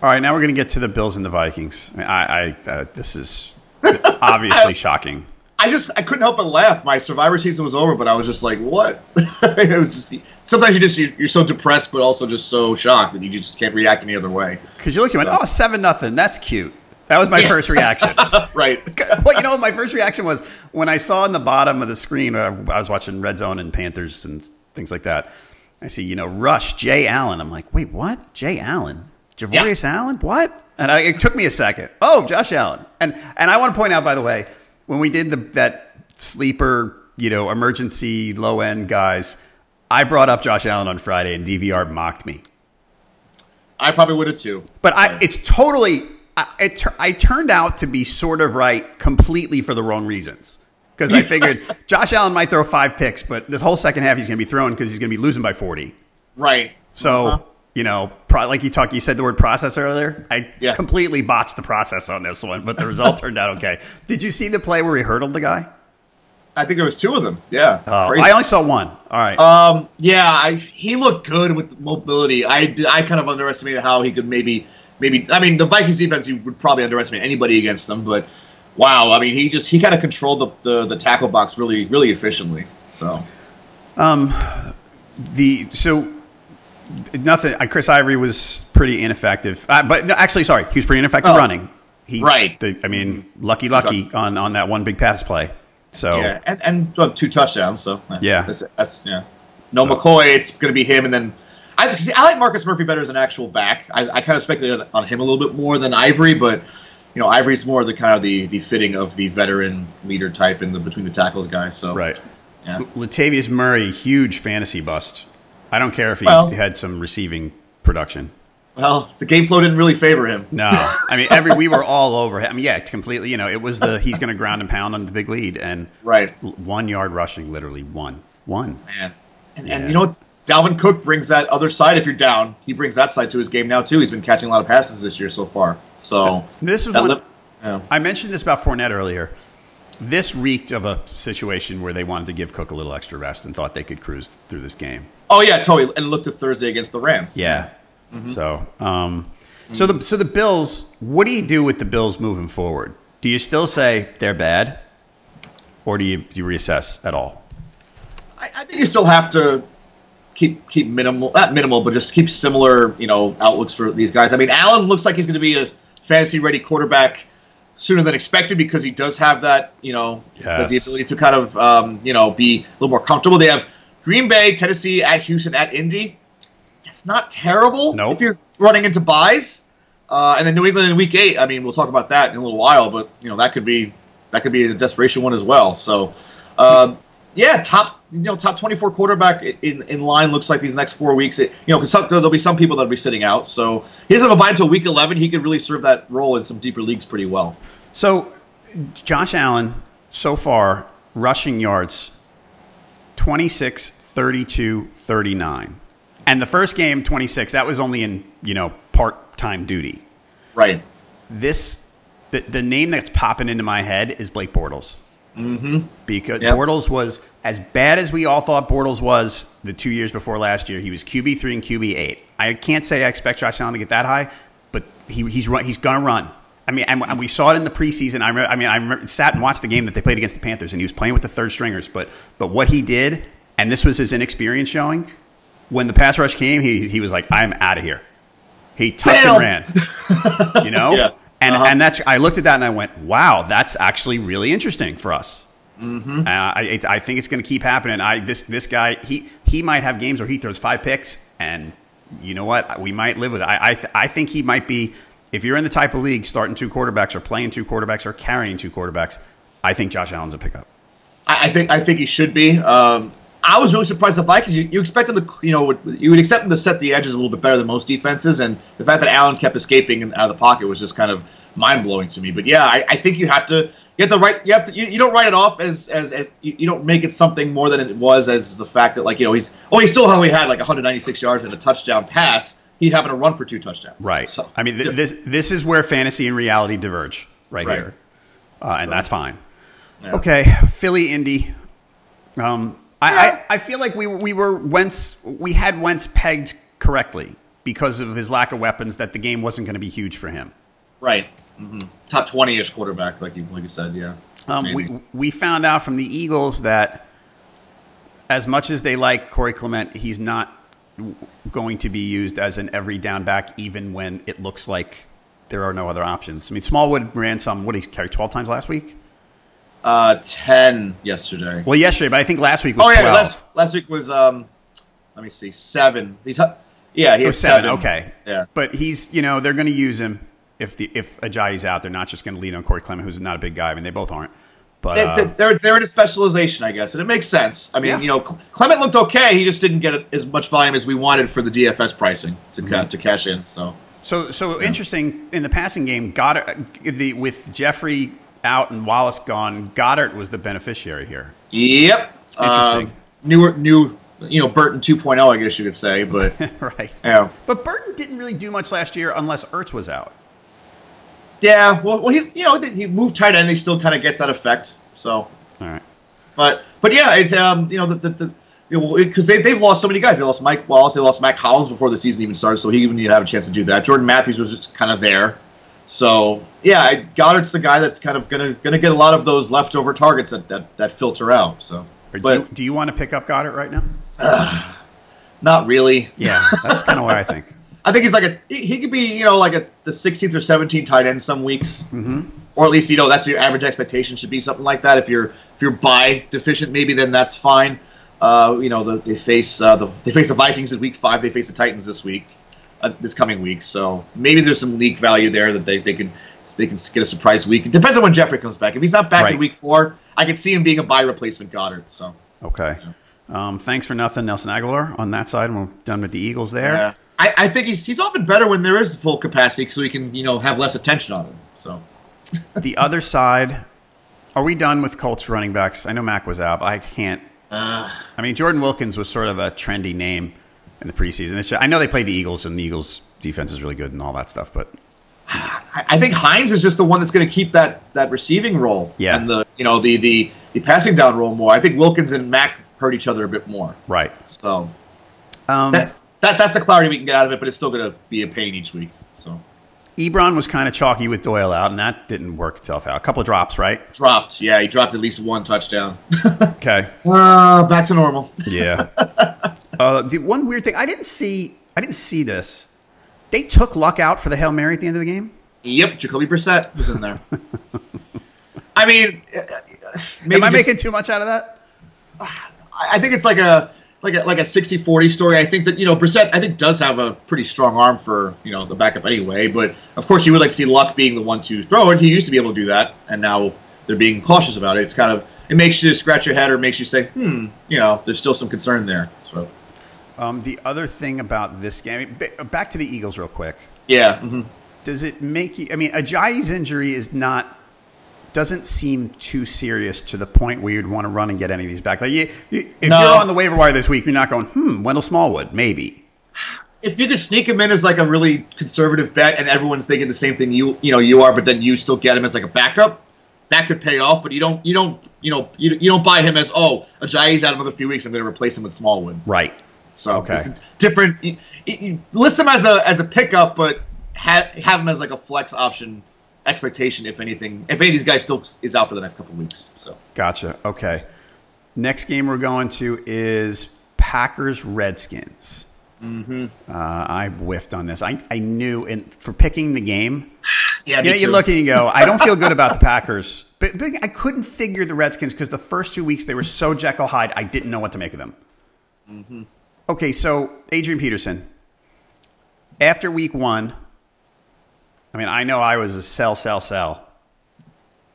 All right, now we're going to get to the Bills and the Vikings. I, I uh, this is obviously [LAUGHS] shocking. I just I couldn't help but laugh. My Survivor season was over, but I was just like, what? [LAUGHS] it was just, sometimes you just you're so depressed, but also just so shocked that you just can't react any other way. Because you looked, you went, oh, seven nothing. That's cute. That was my first reaction. [LAUGHS] Right. [LAUGHS] well, you know, my first reaction was when I saw in the bottom of the screen. Uh, I was watching Red Zone and Panthers and things like that. I see, you know, Rush, Jay Allen. I'm like, wait, what? Jay Allen, Javorius Allen, what? And I, it took me a second. Oh, Josh Allen. And and I want to point out, by the way, when we did the that sleeper, you know, emergency low end guys, I brought up Josh Allen on Friday, and DVR mocked me. I probably would have too. But I, it's totally. I, it, I turned out to be sort of right completely for the wrong reasons. Because I figured [LAUGHS] Josh Allen might throw five picks, but this whole second half he's going to be throwing because he's going to be losing by forty. Right. So Uh-huh. You know, pro, like you talked, you said the word process earlier. I Yeah. completely botched the process on this one, but the result turned out okay. Did you see the play where he hurdled the guy? I think there was two of them. Yeah. Oh, I only saw one. All right. Um, yeah, I, he looked good with mobility. I, I kind of underestimated how he could maybe maybe. I mean, the Vikings defense you would probably underestimate anybody against them, but wow, I mean, he just he kind of controlled the, the the tackle box really really efficiently. So um, the so nothing. uh, Chris Ivory was pretty ineffective, uh, but no, actually, sorry, he was pretty ineffective Oh. running. He, Right. the- I mean, lucky, lucky on on that one big pass play. So yeah, and, and well, two touchdowns. So Yeah. that's, that's yeah. No So- McCoy. It's going to be him, and then I see, I like Marcus Murphy better as an actual back. I, I kind of speculated on him a little bit more than Ivory, but you know Ivory's more the kind of the the fitting of the veteran leader type in the between the tackles guy. So right. Yeah. Latavius Murray, huge fantasy bust. I don't care if he Well- had some receiving production. Well, the game flow didn't really favor him. No, I mean every we were all over him. I mean, yeah, completely. You know, it was the he's going to ground and pound on the big lead and Right. one yard rushing, literally one, one. Man. And, Yeah. and you know what? Dalvin Cook brings that other side if you're down. He brings that side to his game now, too. He's been catching a lot of passes this year so far. So, This is that one. lip- yeah. I mentioned this about Fournette earlier. This reeked of a situation where they wanted to give Cook a little extra rest and thought they could cruise through this game. Oh, yeah, totally. And look to Thursday against the Rams. Yeah. So, um, so the so the Bills. What do you do with the Bills moving forward? Do you still say they're bad, or do you, do you reassess at all? I, I think you still have to keep keep minimal, not minimal, but just keep similar, you know, outlooks for these guys. I mean, Allen looks like he's going to be a fantasy ready quarterback sooner than expected because he does have that, you know, the- the ability to kind of, um, you know, be a little more comfortable. They have Green Bay, Tennessee, at Houston, at Indy. That's not terrible Nope. if you're running into byes. Uh, and then New England in Week Eight. I mean, we'll talk about that in a little while, but you know that could be that could be a desperation one as well. So, uh, yeah, top you know top 24 quarterback in, in line looks like these next four weeks. It, you know, because there'll be some people that'll be sitting out. So he doesn't have a bye until Week 11. He could really serve that role in some deeper leagues pretty well. So, Josh Allen, so far, rushing yards 26, 32, 39. And the first game, 26, that was only in, you know, part time duty. Right. This, the, the name that's popping into my head is Blake Bortles. Mm-hmm. Because Yep. Bortles was as bad as we all thought Bortles was the two years before last year. He was QB three and QB eight. I can't say I expect Josh Allen to get that high, but he, he's run, he's gonna run. I mean, and, and we saw it in the preseason. I, remember, I mean, I remember, sat and watched the game that they played against the Panthers, and he was playing with the third stringers. But but what he did, and this was his inexperience showing, when the pass rush came, he he was like, "I'm out of here." He tucked Bail. and ran. [LAUGHS] You know, Yeah. and Uh-huh. and that's I looked at that and I went, "Wow, that's actually really interesting for us." Mm-hmm. Uh, I I think it's going to keep happening. I this this guy he he might have games where he throws five picks, and you know what? We might live with it. I I, th- I think he might be. If you're in the type of league starting two quarterbacks or playing two quarterbacks or carrying two quarterbacks, I think Josh Allen's a pickup. I, I think I think he should be. Um, I was really surprised the Vikings. You, you expect them to, you know, you would expect them to set the edges a little bit better than most defenses, and the fact that Allen kept escaping out of the pocket was just kind of mind blowing to me. But yeah, I, I think you have to. You have to write. You have to. You, you don't write it off as as, as you, you don't make it something more than it was as the fact that like you know he's oh he still only had like 196 yards and a touchdown pass. He happened to run for two touchdowns. Right. So, I mean, th- this this is where fantasy and reality diverge right, Right. here, uh, and that's fine. Yeah. Okay, Philly, Indy. Um, I, I, I feel like we we were Wentz we had Wentz pegged correctly because of his lack of weapons that the game wasn't going to be huge for him. right. hmm Top 20ish quarterback, like you like you said. Yeah. Um, we we found out from the Eagles that as much as they like Corey Clement, he's not going to be used as an every down back, even when it looks like there are no other options. I mean, Smallwood ran some. What he carry twelve times last week? Uh, 10 yesterday. Well, yesterday, but I think last week was Oh yeah, twelve. last last week was um, let me see, seven. He's yeah, he was seven. seven. Okay, Yeah. but he's you know they're going to use him if the if Ajayi's out. They're not just going to lean on Corey Clement, who's not a big guy. I mean, they both aren't. But They, uh, they're they're in a specialization, I guess, and it makes sense. I mean, Yeah. you know, Clement looked okay. He just didn't get as much volume as we wanted for the DFS pricing to ca- Mm-hmm. to cash in. So So, so interesting in the passing game. Goedert, the with Jeffery out and Wallace gone, Goedert was the beneficiary here. Yep. Interesting. Uh, newer, new, you know, Burton 2.0, I guess you could say, but [LAUGHS] right. yeah, But Burton didn't really do much last year unless Ertz was out. yeah. Well, well, he's you know he moved tight end, he still kind of gets that effect. So, All right. but but yeah, it's um you know the the. the you know, because they, they've lost so many guys. They lost Mike Wallace. They lost Mack Hollins before the season even started, so he even didn't have a chance to do that. Jordan Matthews was just kind of there. So yeah, Goedert's the guy that's kind of gonna gonna get a lot of those leftover targets that that, that filter out. So, Or do, but you, do you want to pick up Goedert right now? not really. Yeah, that's kind of what I think. [LAUGHS] I think he's like a he, he could be you know like a the 16th or 17th tight end some weeks, mm-hmm. or at least you know that's your average expectation should be something like that. If you're if you're bye deficient, maybe then that's fine. Uh, you know the, they face uh, the they face the Vikings in week five. They face the Titans this week, uh, this coming week. So maybe there's some leak value there that they they can they can get a surprise week. It depends on when Jeffery comes back. If he's not back Right. in week four, I could see him being a bye replacement Goedert. So Okay. Um, thanks for nothing, Nelson Agholor, on that side. We're done with the Eagles there. yeah. I, I think he's he's often better when there is full capacity, so he can you know have less attention on him. So. [LAUGHS] The other side, are we done with Colts running backs? I know Mack was out, but I can't. Uh, I mean, Jordan Wilkins was sort of a trendy name in the preseason. It's just, I know they played the Eagles, and the Eagles' defense is really good and all that stuff, but I I think Hines is just the one that's going to keep that that receiving role Yeah. and the you know the the the passing down role more. I think Wilkins and Mack hurt each other a bit more. right. So Um, that, that that's the clarity we can get out of it, but it's still going to be a pain each week. So Ebron was kind of chalky with Doyle out, and that didn't work itself out. A couple of drops, right? dropped, yeah, he dropped at least one touchdown. [LAUGHS] Okay. uh, back to normal. Yeah. [LAUGHS] uh, the one weird thing I didn't see, I didn't see this. They took Luck out for the hail mary at the end of the game. Yep, Jacoby Brissett was in there. I mean, uh, maybe Am I just- making too much out of that? I I think it's like a like a like a 60-40 story. I think that you know Brissett I think does have a pretty strong arm for you know the backup anyway. But of course you would like to see Luck being the one to throw it. He used to be able to do that, and now they're being cautious about it. It's kind of it makes you scratch your head or makes you say, hmm, you know, there's still some concern there. So Um, the other thing about this game, I mean, ba- back to the Eagles real quick. yeah, mhm. Does it make you? I mean, Ajayi's injury is not doesn't seem too serious to the point where you'd want to run and get any of these back. Like, you, you, if No. you're on the waiver wire this week, you're not going, hmm, Wendell Smallwood, maybe. if you could sneak him in as like a really conservative bet, and everyone's thinking the same thing you you know you are, but then you still get him as like a backup, that could pay off. But you don't you don't you know you, you don't buy him as oh Ajayi's out another few weeks. I'm going to replace him with Smallwood. Right. So Okay. it's different. You, you list him as a as a pickup, but ha- have him as like a flex option expectation. If anything, if any of these guys still is out for the next couple weeks. So Gotcha. Okay. Next game we're going to is Packers Redskins. Mm-hmm. Uh, I whiffed on this. I, I knew, and for picking the game, [SIGHS] yeah, you know, you look and you go, I don't feel good about the [LAUGHS] Packers, but, but I couldn't figure the Redskins because the first two weeks they were so Jekyll Hyde, I didn't know what to make of them. Mm-hmm. Okay, so Adrian Peterson, after week one, I mean, I know I was a sell, sell, sell.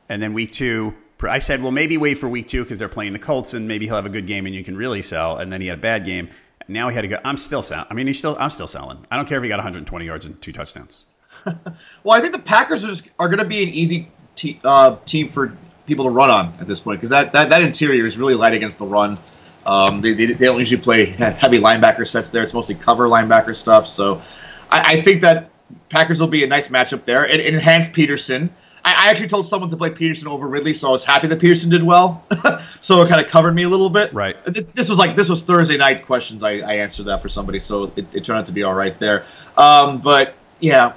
And then week two, I said, well, maybe wait for week two because they're playing the Colts and maybe he'll have a good game and you can really sell. And then he had a bad game. Now he had to go. I'm still selling. I mean, he's still. I'm still selling. I don't care if he got 120 yards and two touchdowns. [LAUGHS] Well, I think the Packers are, are going to be an easy te- uh, team for people to run on at this point because that, that, that interior is really light against the run. Um, they, they, they don't usually play heavy linebacker sets there. It's mostly cover linebacker stuff. So I, I think that Packers will be a nice matchup there. It, it enhanced Peterson. I, I actually told someone to play Peterson over Ridley, so I was happy that Peterson did well. [LAUGHS] so it kind of covered me a little bit. Right. This, this was like this was Thursday night questions. I, I answered that for somebody, so it, it turned out to be all right there. Um, but yeah,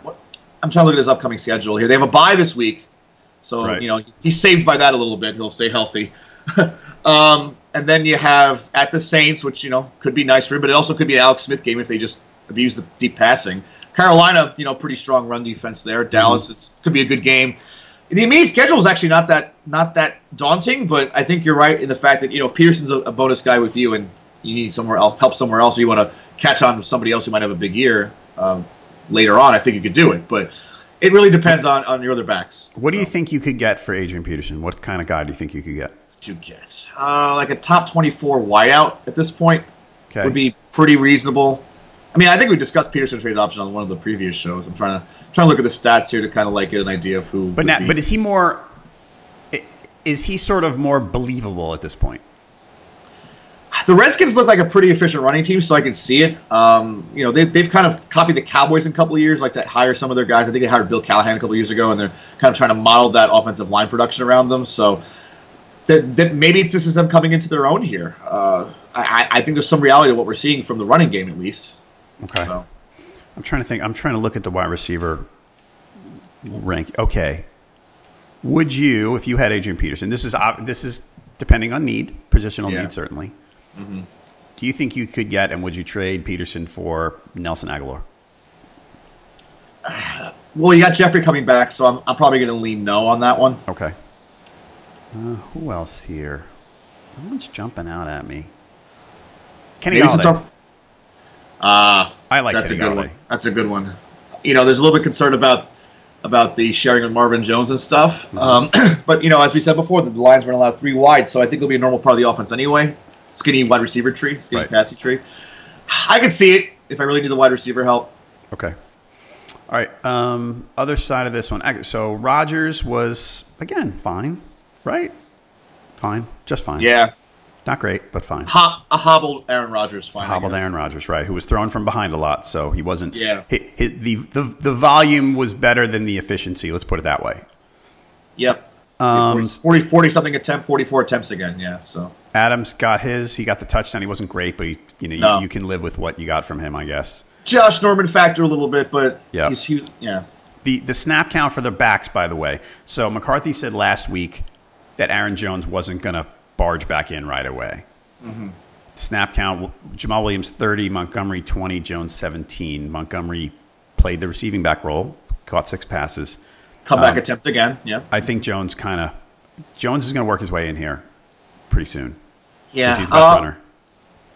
I'm trying to look at his upcoming schedule here. They have a bye this week, so Right. you know he's saved by that a little bit. He'll stay healthy. [LAUGHS] um, and then you have at the Saints, which you know could be nice for him, but it also could be an Alex Smith game if they just abuse the deep passing. Carolina, you know, pretty strong run defense there. Dallas, it's could be a good game. The immediate schedule is actually not that not that daunting, but I think you're right in the fact that you know Peterson's a, a bonus guy with you, and you need somewhere else help somewhere else, or you want to catch on somebody else who might have a big year um, later on. I think you could do it, but it really depends on, on your other backs. What do you think you could get for Adrian Peterson? What kind of guy do you think you could get? You get uh, like a top twenty-four wideout at this point Okay. would be pretty reasonable. I mean, I think we discussed Peterson trade option on one of the previous shows. I'm trying to trying to look at the stats here to kind of like get an idea of who. but now, be- but is he more? Is he sort of more believable at this point? the Redskins look like a pretty efficient running team, so I can see it. Um, you know, they, they've kind of copied the Cowboys in a couple of years, like to hire some of their guys. I think they hired Bill Callahan a couple of years ago, and they're kind of trying to model that offensive line production around them. So that, that maybe it's this is them coming into their own here. Uh, I, I think there's some reality to what we're seeing from the running game, at least. Okay. So I'm trying to think. I'm trying to look at the wide receiver rank. Okay. Would you, if you had Adrian Peterson, this is this is depending on need, positional Yeah. need certainly. Do you think you could get and would you trade Peterson for Nelson Agholor? [SIGHS] well, you got Jeffery coming back, so I'm, I'm probably going to lean no on that one. Okay. Uh, who else here? No one's jumping out at me. Kenny Maybe Golladay. our- Uh, I like that's Kenny a good Golladay. one. That's a good one. You know, there's a little bit concerned about about the sharing of Marvin Jones and stuff. Mm-hmm. Um, [CLEARS THROAT] but you know, as we said before, the Lions weren't allowed three wide, so I think it'll be a normal part of the offense anyway. Skinny wide receiver tree, skinny Right. passing tree. I could see it if I really need the wide receiver help. Okay. All right. Um, other side of this one. So Rodgers was again fine, right? Fine, just fine. Yeah, Not great, but fine. Ho- a hobbled Aaron Rodgers. Fine. I Hobbled. Aaron Rodgers, right? Who was thrown from behind a lot, so he wasn't. Yeah. He, he, the, the the volume was better than the efficiency. Let's put it that way. Yep. Um, 40, 40 something attempt, 44 attempts again. Yeah. So Adams got his. He got the touchdown. He wasn't great, but he, you know, you- No. you, can live with what you got from him, I guess. Josh Norman factor a little bit, but Yeah. he's huge. Yeah. The the snap count for the backs, by the way. So McCarthy said last week that Aaron Jones wasn't going to barge back in right away. Snap count: Jamaal Williams thirty, Montgomery twenty, Jones seventeen. Montgomery played the receiving back role, caught six passes. Comeback Um, attempt again. Yeah. I think Jones kind of Jones is going to work his way in here pretty soon Yeah. he's the best Uh, runner.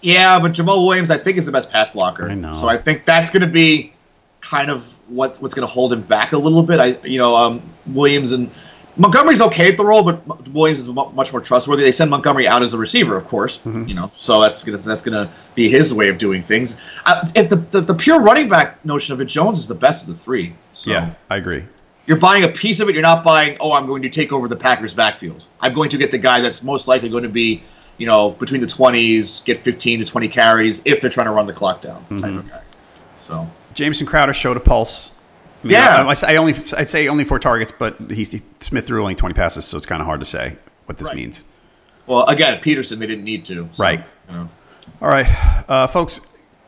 Yeah, but Jamaal Williams, I think, is the best pass blocker. I know. So I think that's going to be kind of what what's going to hold him back a little bit. I, you know, um, Williams and Montgomery's okay at the role, but Williams is much more trustworthy. They send Montgomery out as a receiver, of course. Mm-hmm. You know, so that's gonna that's going to be his way of doing things. Uh, if the, the the pure running back notion of it, Jones is the best of the three. So Yeah, I agree. you're buying a piece of it. You're not buying. Oh, I'm going to take over the Packers' backfield. I'm going to get the guy that's most likely going to be, you know, between the 20s, get 15 to 20 carries if they're trying to run the clock down type Mm-hmm. of guy. So Jamison Crowder showed a pulse. I mean, Yeah. I, I, only I'd say only four targets, but he's Smith threw only twenty passes, so it's kind of hard to say what this Right. means. well, again, Peterson they didn't need to. So, Right. You know. All right, uh, folks.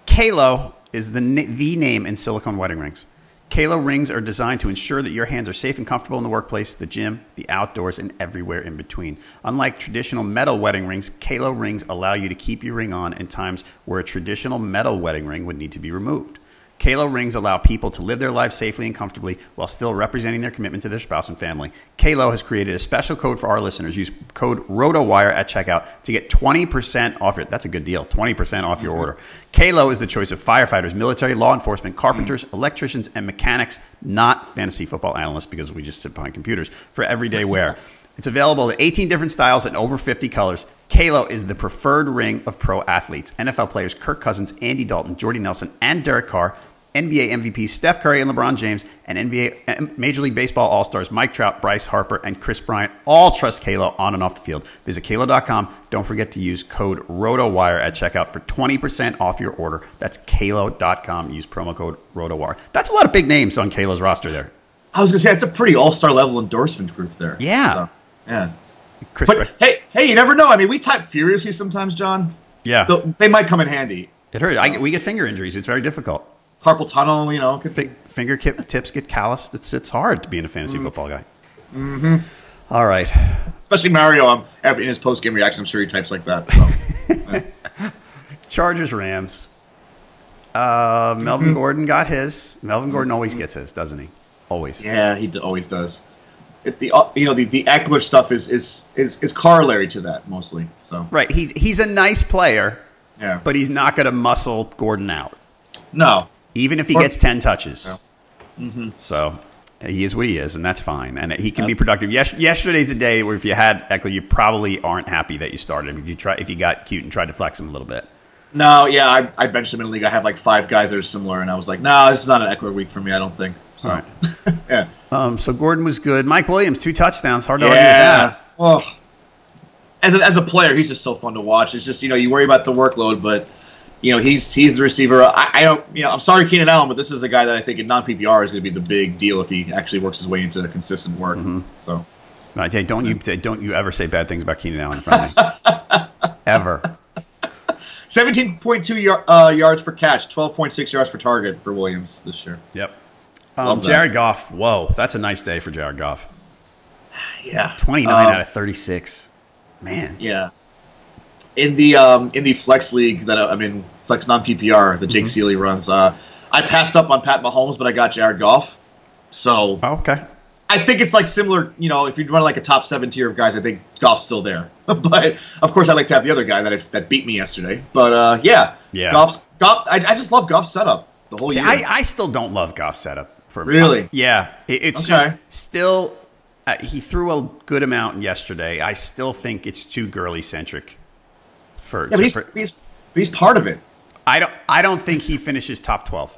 QALO is the the name in silicone wedding rings. QALO rings are designed to ensure that your hands are safe and comfortable in the workplace, the gym, the outdoors, and everywhere in between. Unlike traditional metal wedding rings, QALO rings allow you to keep your ring on in times where a traditional metal wedding ring would need to be removed. QALO rings allow people to live their lives safely and comfortably while still representing their commitment to their spouse and family. QALO has created a special code for our listeners. Use code ROTOWIRE at checkout to get 20% off it. That's a good deal. 20% off your mm-hmm. order. QALO is the choice of firefighters, military, law enforcement, carpenters, mm-hmm. electricians, and mechanics, not fantasy football analysts because we just sit behind computers, for everyday wear. [LAUGHS] It's available in 18 different styles and over 50 colors. QALO is the preferred ring of pro athletes. NFL players Kirk Cousins, Andy Dalton, Jordy Nelson, and Derek Carr, NBA MVP Steph Curry and LeBron James, and NBA Major League Baseball All Stars Mike Trout, Bryce Harper, and Kris Bryant all trust QALO on and off the field. Visit QALO.com. Don't forget to use code ROTOWIRE at checkout for 20% off your order. That's QALO.com. Use promo code ROTOWIRE. That's a lot of big names on QALO's roster there. I was going to say, it's a pretty all star level endorsement group there. Yeah. So, yeah. Chris But hey, hey, you never know. I mean, we type furiously sometimes, John. yeah. Th- They might come in handy. It hurts. I, we get finger injuries. It's very difficult. Carpal tunnel, you know. could- Fi- finger kip, [LAUGHS] tips get calloused. It's it's hard to be in a fantasy football guy. Mm-hmm. All right. Especially Mario, um, in his post game reaction, I'm sure he types like that. So. [LAUGHS] Chargers Rams. Uh, Melvin Gordon got his. Melvin Gordon always gets his, doesn't he? Always. Yeah, he d- always does. It, the uh, you know the, the Ekeler stuff is, is is is corollary to that mostly. So Right. He's he's a nice player, yeah, but he's not going to muscle Gordon out, no, even if he Or- gets ten touches. So, He is what he is, and that's fine. And he can be productive. Yes, yesterday's a day where if you had Ekeler, you probably aren't happy that you started him. If you try, if you got cute and tried to flex him a little bit. No, yeah, I, I benched him in the league. I have like five guys that are similar, and I was like, no, this is not an Ekeler week for me. I don't think. So, All right. [LAUGHS] yeah, Um, so Gordon was good. Mike Williams, two touchdowns. Hard to argue with that. Oh, as a, as a player, he's just so fun to watch. It's just you know you worry about the workload, but you know he's he's the receiver. I, I don't you know I'm sorry Keenan Allen, but this is the guy that I think in non PPR is going to be the big deal if he actually works his way into consistent work. Mm-hmm. So Right, hey, don't you don't you ever say bad things about Keenan Allen in front of me. [LAUGHS] ever. 17.2 yard, uh, yards per catch, 12.6 yards per target for Williams this year. Yep. Um, Jared Goff. Whoa, that's a nice day for Jared Goff. Yeah, 29 Um, out of 36. Man. Yeah. In the um, in the flex league that I- I'm in, flex non PPR that Jake Ciely runs, uh, I passed up on Pat Mahomes, but I got Jared Goff. So Oh, okay. I think it's like similar. You know, if you run like a top seven tier of guys, I think Goff's still there. [LAUGHS] but of course, I like to have the other guy that I, that beat me yesterday. But uh, yeah, Yeah. Goff's Goff. I, I just love Goff's setup the whole See, year. I, I still don't love Goff's setup. For Really? Yeah. It, it's Okay. still. Uh, he threw a good amount yesterday. I still think it's too Gurley centric. For, yeah, but he's, for- he's he's part of it. I don't. I don't think he finishes top 12.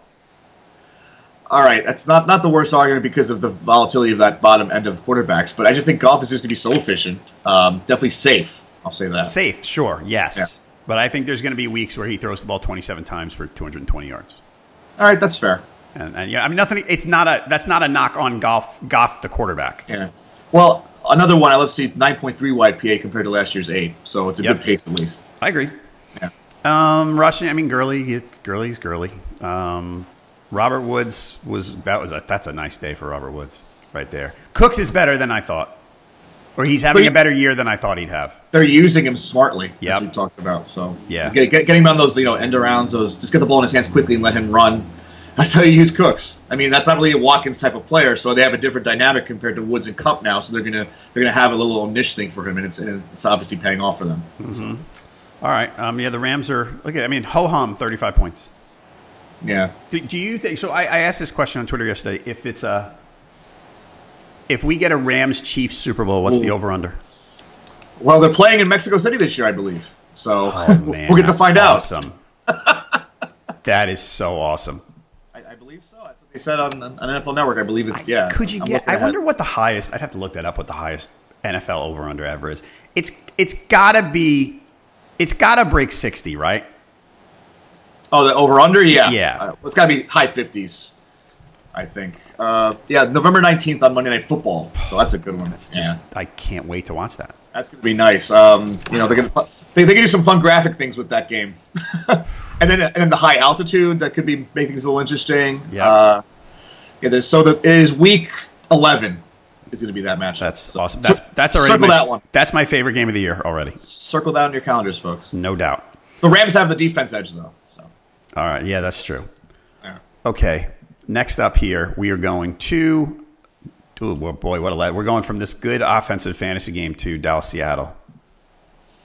All right, that's not not the worst argument because of the volatility of that bottom end of quarterbacks, but I just think Goff is just going to be so efficient. Um, definitely safe. I'll say that. Safe, sure, yes. Yeah. But I think there's going to be weeks where he throws the ball 27 times for 220 yards. All right, that's fair. And, and yeah, I mean nothing. It's not a. That's not a knock on golf. Goff, the quarterback. Yeah. Well, another one. I love to see 9.3 YPA compared to last year's eight, so it's a Yep. good pace at least. I agree. Yeah. Um, rushing. I mean, Gurley. He's, Gurley's Gurley. Um, Robert Woods was that was a that's a nice day for Robert Woods right there. Cooks is better than I thought, or he's having But a better year than I thought he'd have. They're using him smartly, Yep. as we talked about. So Yeah. get, get, getting him on those you know end arounds, those just get the ball in his hands quickly and let him run. That's how you use Cooks. I mean, that's not really a Watkins type of player, so they have a different dynamic compared to Woods and Kupp now. So they're gonna they're gonna have a little niche thing for him, and it's and it's obviously paying off for them. All right. Um, yeah, the Rams are. Look at. I mean, ho hum, 35 points. Yeah. Do, do you think so? I, I asked this question on Twitter yesterday. If it's a, if we get a Rams Chiefs Super Bowl, what's the over under? Well, they're playing in Mexico City this year, I believe. So Oh [LAUGHS] man, we'll get to find awesome. that is so awesome. I, I believe so. That's what they said on, on NFL Network. I believe it's yeah. Could you I'm get? I wonder what the highest. I'd have to look that up. What the highest NFL over under ever is? It's it's gotta be. It's gotta break sixty, right? Oh, the over under, yeah, Yeah. Uh, it's got to be high fifties, I think. Uh, yeah, November nineteenth on Monday Night Football. So that's a good one. It's yeah, just I can't wait to watch that. that's gonna be nice. Um, you know, they're gonna they, they can do some fun graphic things with that game, [LAUGHS] and then and then the high altitude that could be make things a little interesting. Yeah. Uh, yeah. There's, so the, it is week eleven is going to be that match. That's So- awesome. That's that's already circle my, that one. That's my favorite game of the year already. Circle that on your calendars, folks. No doubt. The Rams have the defense edge though. So All right. Yeah, that's true. yeah. Okay. Next up here, we are going to. Oh boy, what a lad! We're going from this good offensive fantasy game to Dallas Seattle.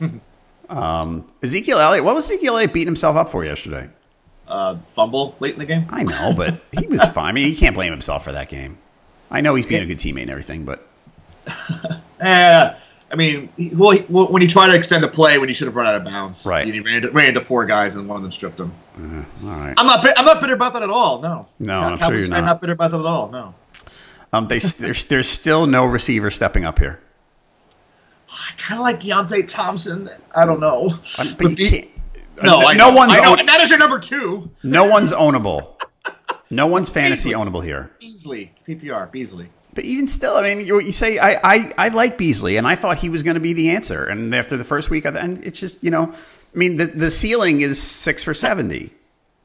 [LAUGHS] um, Ezekiel Elliott. What was Ezekiel Elliott beating himself up for yesterday? uh, fumble late in the game. I know, but he was fine. I mean, he can't blame himself for that game. I know he's being a good teammate and everything, but [LAUGHS] Eh, I mean, he, well, he, well, when he tried to extend a play when he should have run out of bounds, Right. He ran into, ran into four guys and one of them stripped him. all right. I'm not. I'm not bitter about that at all. No. No, I'm sure you're fan, not. bitter about that at all. No. Um, they, there's there's still no receiver stepping up here. [SIGHS] I kind of like Deonte Thompson. I don't know. Um, but you Be- no, uh, I no one's I know, own- that is your number two. no one's ownable. [LAUGHS] No one's fantasy ownable here. Beasley, PPR, Beasley. But even still, I mean, you, you say I, I, I like Beasley, and I thought he was going to be the answer. And after the first week, and it's just you know, I mean, the the ceiling is six for seventy.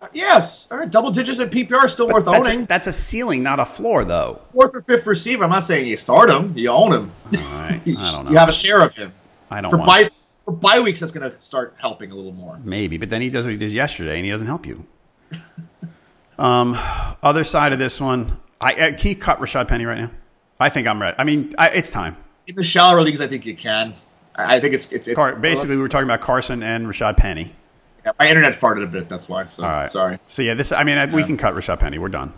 Uh, Yes, all right. Double digits at PPR is still worth That's owning. a, that's a ceiling, not a floor, though. Fourth or fifth receiver. I'm not saying you start him. You own him. right. [LAUGHS] you, I don't know. you have a share of him. I don't For want bye for bye weeks, that's going to start helping a little more. maybe, but then he does what he did yesterday, and he doesn't help you. [LAUGHS] um, other side of this one, I, I can you cut Rashaad Penny right now? I think I'm ready. I mean, I, it's time. In the shallower leagues, I think you can. I I think it's it's. It, Car, basically, we were talking about Carson and Rashaad Penny. Yeah, my internet farted a bit. That's why. So All right. sorry. So yeah, this. I mean, I, we can cut Rashaad Penny. We're done.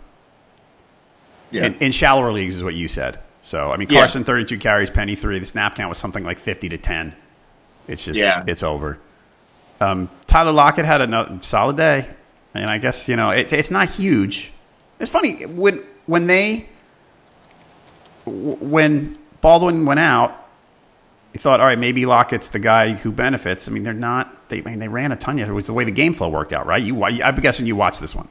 Yeah. In, in shallower leagues is what you said. So I mean, Yeah. Carson 32 carries, Penny three. The snap count was something like 50 to 10. It's just Yeah. it's over. Um, Tyler Lockett had a solid day, and I guess you know it, it's not huge. It's funny when when they when Baldwin went out, he thought, all right, maybe Lockett's the guy who benefits. I mean, they're not. They I mean, they ran a ton. It was the way the game flow worked out, right? You, I'm guessing you watched this one.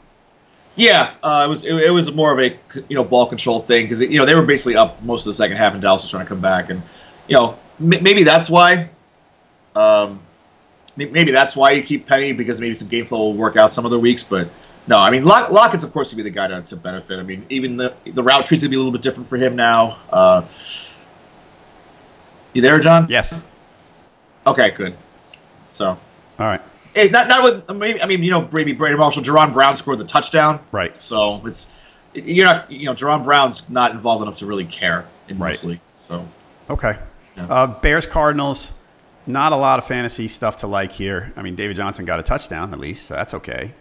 Yeah, uh, it was it, it was more of a you know ball control thing because you know they were basically up most of the second half and Dallas was trying to come back and you know m- maybe that's why um, maybe that's why you keep Penny because maybe some game flow will work out some other weeks but no I mean Lock, Lockett's of course gonna be the guy to, to benefit I mean even the the route tree's gonna be a little bit different for him now uh, you there John Yes. okay good so All right. Hey, not not with. I mean, I mean, you know, maybe Brady Marshall, Jaron Brown scored the touchdown. Right. So it's you're not, you know, Jaron Brown's not involved enough to really care in most Right. leagues. So Okay. Uh, Bears Cardinals. Not a lot of fantasy stuff to like here. I mean, David Johnson got a touchdown at least, so that's okay.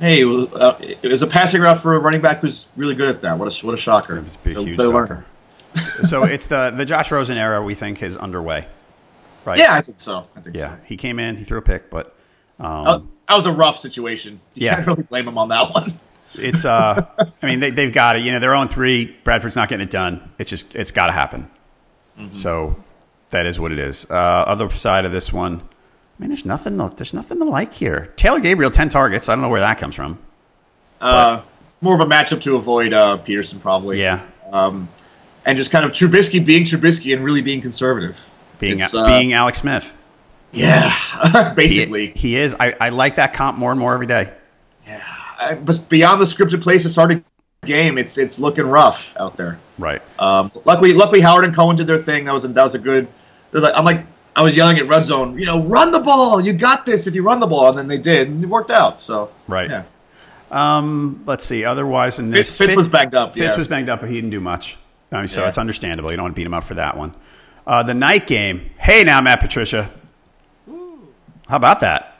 Hey, uh, it was a passing route for a running back who's really good at that. What a what a shocker! It's a big, They'll- huge they'll learn. shocker. [LAUGHS] so it's the the Josh Rosen era we think is underway, right? Yeah, I think so. I think Yeah. so. He came in, he threw a pick, but um, Uh, that was a rough situation. You Yeah. can't really blame him on that one. [LAUGHS] it's uh, I mean they they've got it. You know, they're on three. Bradford's not getting it done. It's just it's got to happen. Mm-hmm. So that is what it is. Uh, other side of this one, I mean, there's nothing. to- There's nothing to like here. Taylor Gabriel, ten targets. I don't know where that comes from. Uh, more of a matchup to avoid uh, Peterson, probably. Yeah, Um, and just kind of Trubisky being Trubisky and really being conservative. being uh, being Alex Smith. Yeah, [LAUGHS] basically. he is. I, I like that comp more and more every day. Uh, but beyond the scripted plays to start a game, it's it's looking rough out there. Right. Um, luckily, luckily Howard and Cohen did their thing. That was a, that was a good. Like, I'm like I was yelling at red zone. You know, run the ball. You got this if you run the ball, and then they did, and it worked out. So Right. yeah. Um, let's see. Otherwise, in this, Fitz, Fitz was banged up. Fitz yeah. was banged up, but he didn't do much. I mean, so Yeah. it's understandable. You don't want to beat him up for that one. Uh, the night game. Hey, now Matt Patricia. How about that?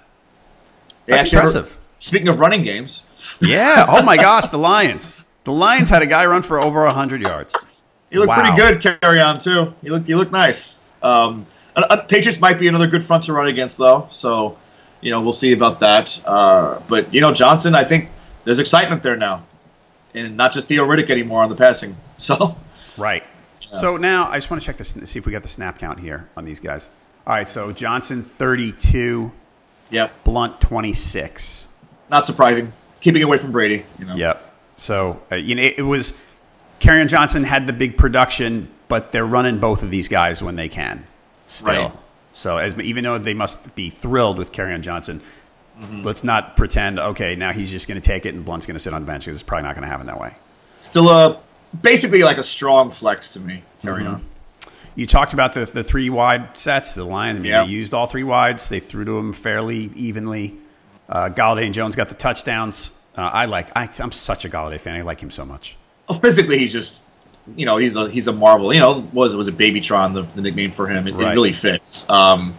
They That's actually have- impressive. speaking of running games, Yeah. Oh my [LAUGHS] gosh, the Lions. The Lions had a guy run for over hundred yards. he looked Wow. pretty good. Carry on too. He looked he looked nice. Um, uh, uh, Patriots might be another good front to run against though. So you know we'll see about that. Uh, but you know Johnson, I think there's excitement there now, and not just Theo Riddick anymore on the passing. [LAUGHS] So. Right. So now I just want to check this, see if we got the snap count here on these guys. All right. So Johnson thirty-two, Yep. Blount twenty-six. Not surprising. Keeping away from Brady. You know. Yep. So uh, you know it, it was Kerryon Johnson had the big production, but they're running both of these guys when they can. Still. Right. So as even though they must be thrilled with Kerryon Johnson, Mm-hmm. let's not pretend okay now he's just going to take it and Blount's going to sit on the bench because it's probably not going to happen that way. Still a basically like a strong flex to me. Carry Mm-hmm. on. You talked about the the three wide sets. The line. I mean, Yeah. they used all three wides. They threw to them fairly evenly. Uh, Golladay and Jones got the touchdowns. Uh, I like. I, I'm such a Golladay fan. I like him so much. Well, physically, he's just you know he's a he's a marvel. You know, was it was a Babytron the, the nickname for him? It, Right. it really fits. Um,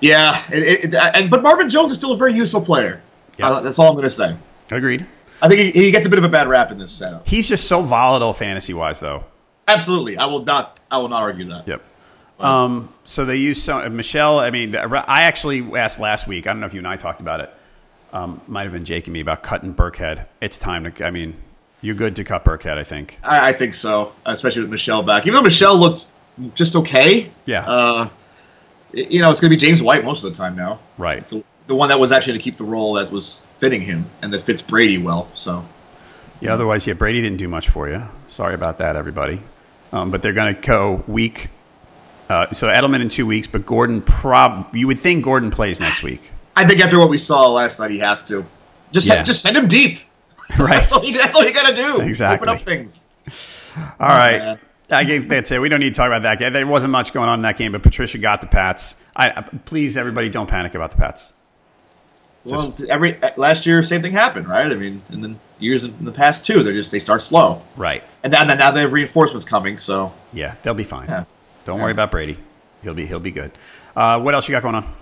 yeah, it, it, and but Marvin Jones is still a very useful player. Yeah. Uh, that's all I'm going to say. Agreed. I think he, he gets a bit of a bad rap in this setup. He's just so volatile fantasy wise, though. Absolutely, I will not I will not argue that. Yep. Um, so they use so Michel. I mean, I actually asked last week. I don't know if you and I talked about it. Um, might have been Jake and me about cutting Burkhead. It's time to. I mean, you're good to cut Burkhead. I think. I, I think so, especially with Michel back. Even though Michel looked just okay. Yeah. Uh, you know, it's going to be James White most of the time now. Right. So the one that was actually to keep the role that was fitting him and that fits Brady well. So Yeah. Otherwise, yeah, Brady didn't do much for you. Sorry about that, everybody. Um, but they're going to go week. Uh, so Edelman in two weeks, but Gordon prob. You would think Gordon plays next week, I think after what we saw last night, he has to just Yeah. just send him deep. [LAUGHS] right? That's all you, that's all you got to do. Exactly. Open up things. All right. man. I think that's it. We don't need to talk about that game. There wasn't much going on in that game, but Patricia got the Pats. I, please, everybody, don't panic about the Pats. Well, every last year, same thing happened, right? I mean, and then years in the past too, they're just they start slow, Right. and now, now they have reinforcements coming. So Yeah, they'll be fine. Yeah. Don't worry about Brady. He'll be he'll be good. Uh, what else you got going on?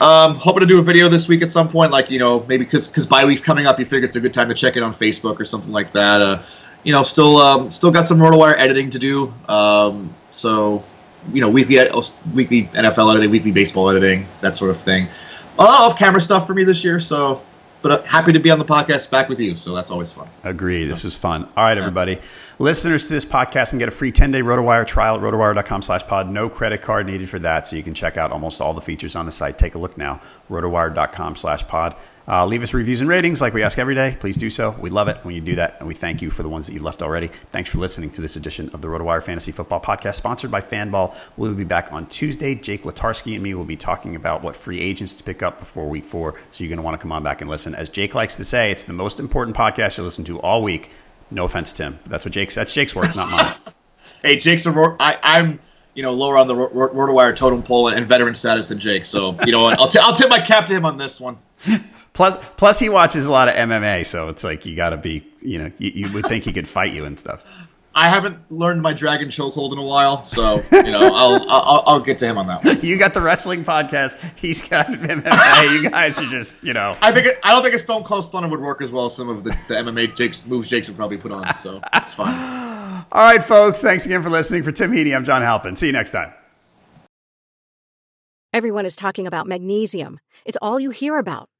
Um, hoping to do a video this week at some point, like you know, maybe because because bye week's coming up, you figure it's a good time to check it on Facebook or something like that. Uh, you know, still um, still got some RotoWire editing to do. Um, so, you know, weekly weekly NFL editing, weekly baseball editing, that sort of thing. A lot of off camera stuff for me this year. So, but uh, happy to be on the podcast back with you. So that's always fun. Agree. This was fun. All right, everybody. Yeah. Listeners to this podcast can get a free 10-day RotoWire trial at rotowire.com slash pod. No credit card needed for that, so you can check out almost all the features on the site. Take a look now, rotowire.com slash pod. Uh, leave us reviews and ratings like we ask every day. Please do so. We love it when you do that, and we thank you for the ones that you've left already. Thanks for listening to this edition of the RotoWire Fantasy Football Podcast, sponsored by Fanball. We'll be back on Tuesday. Jake Latarski and me will be talking about what free agents to pick up before week four, so you're going to want to come on back and listen. As Jake likes to say, it's the most important podcast you'll listen to all week. No offense, Tim. That's what Jake's. That's Jake's words, not mine. [LAUGHS] hey, Jake's a. I, I'm you know lower on the RotoWire totem pole and, veteran status than Jake. So you know I'll, t- I'll tip my cap to him on this one. [LAUGHS] plus, plus he watches a lot of MMA, so it's like you got to be. You know, you, you would think he could fight you and stuff. I haven't learned my dragon chokehold in a while, so you know I'll, I'll I'll get to him on that one. You got the wrestling podcast. He's got [LAUGHS] MMA. you guys are just you know. I think it, I don't think a Stone Cold Stunner would work as well as some of the, the MMA Jake's moves Jake's would probably put on. So it's fine. [SIGHS] All right, folks. Thanks again for listening. For Tim Heaney, I'm John Halpin. See you next time. Everyone is talking about magnesium. It's all you hear about.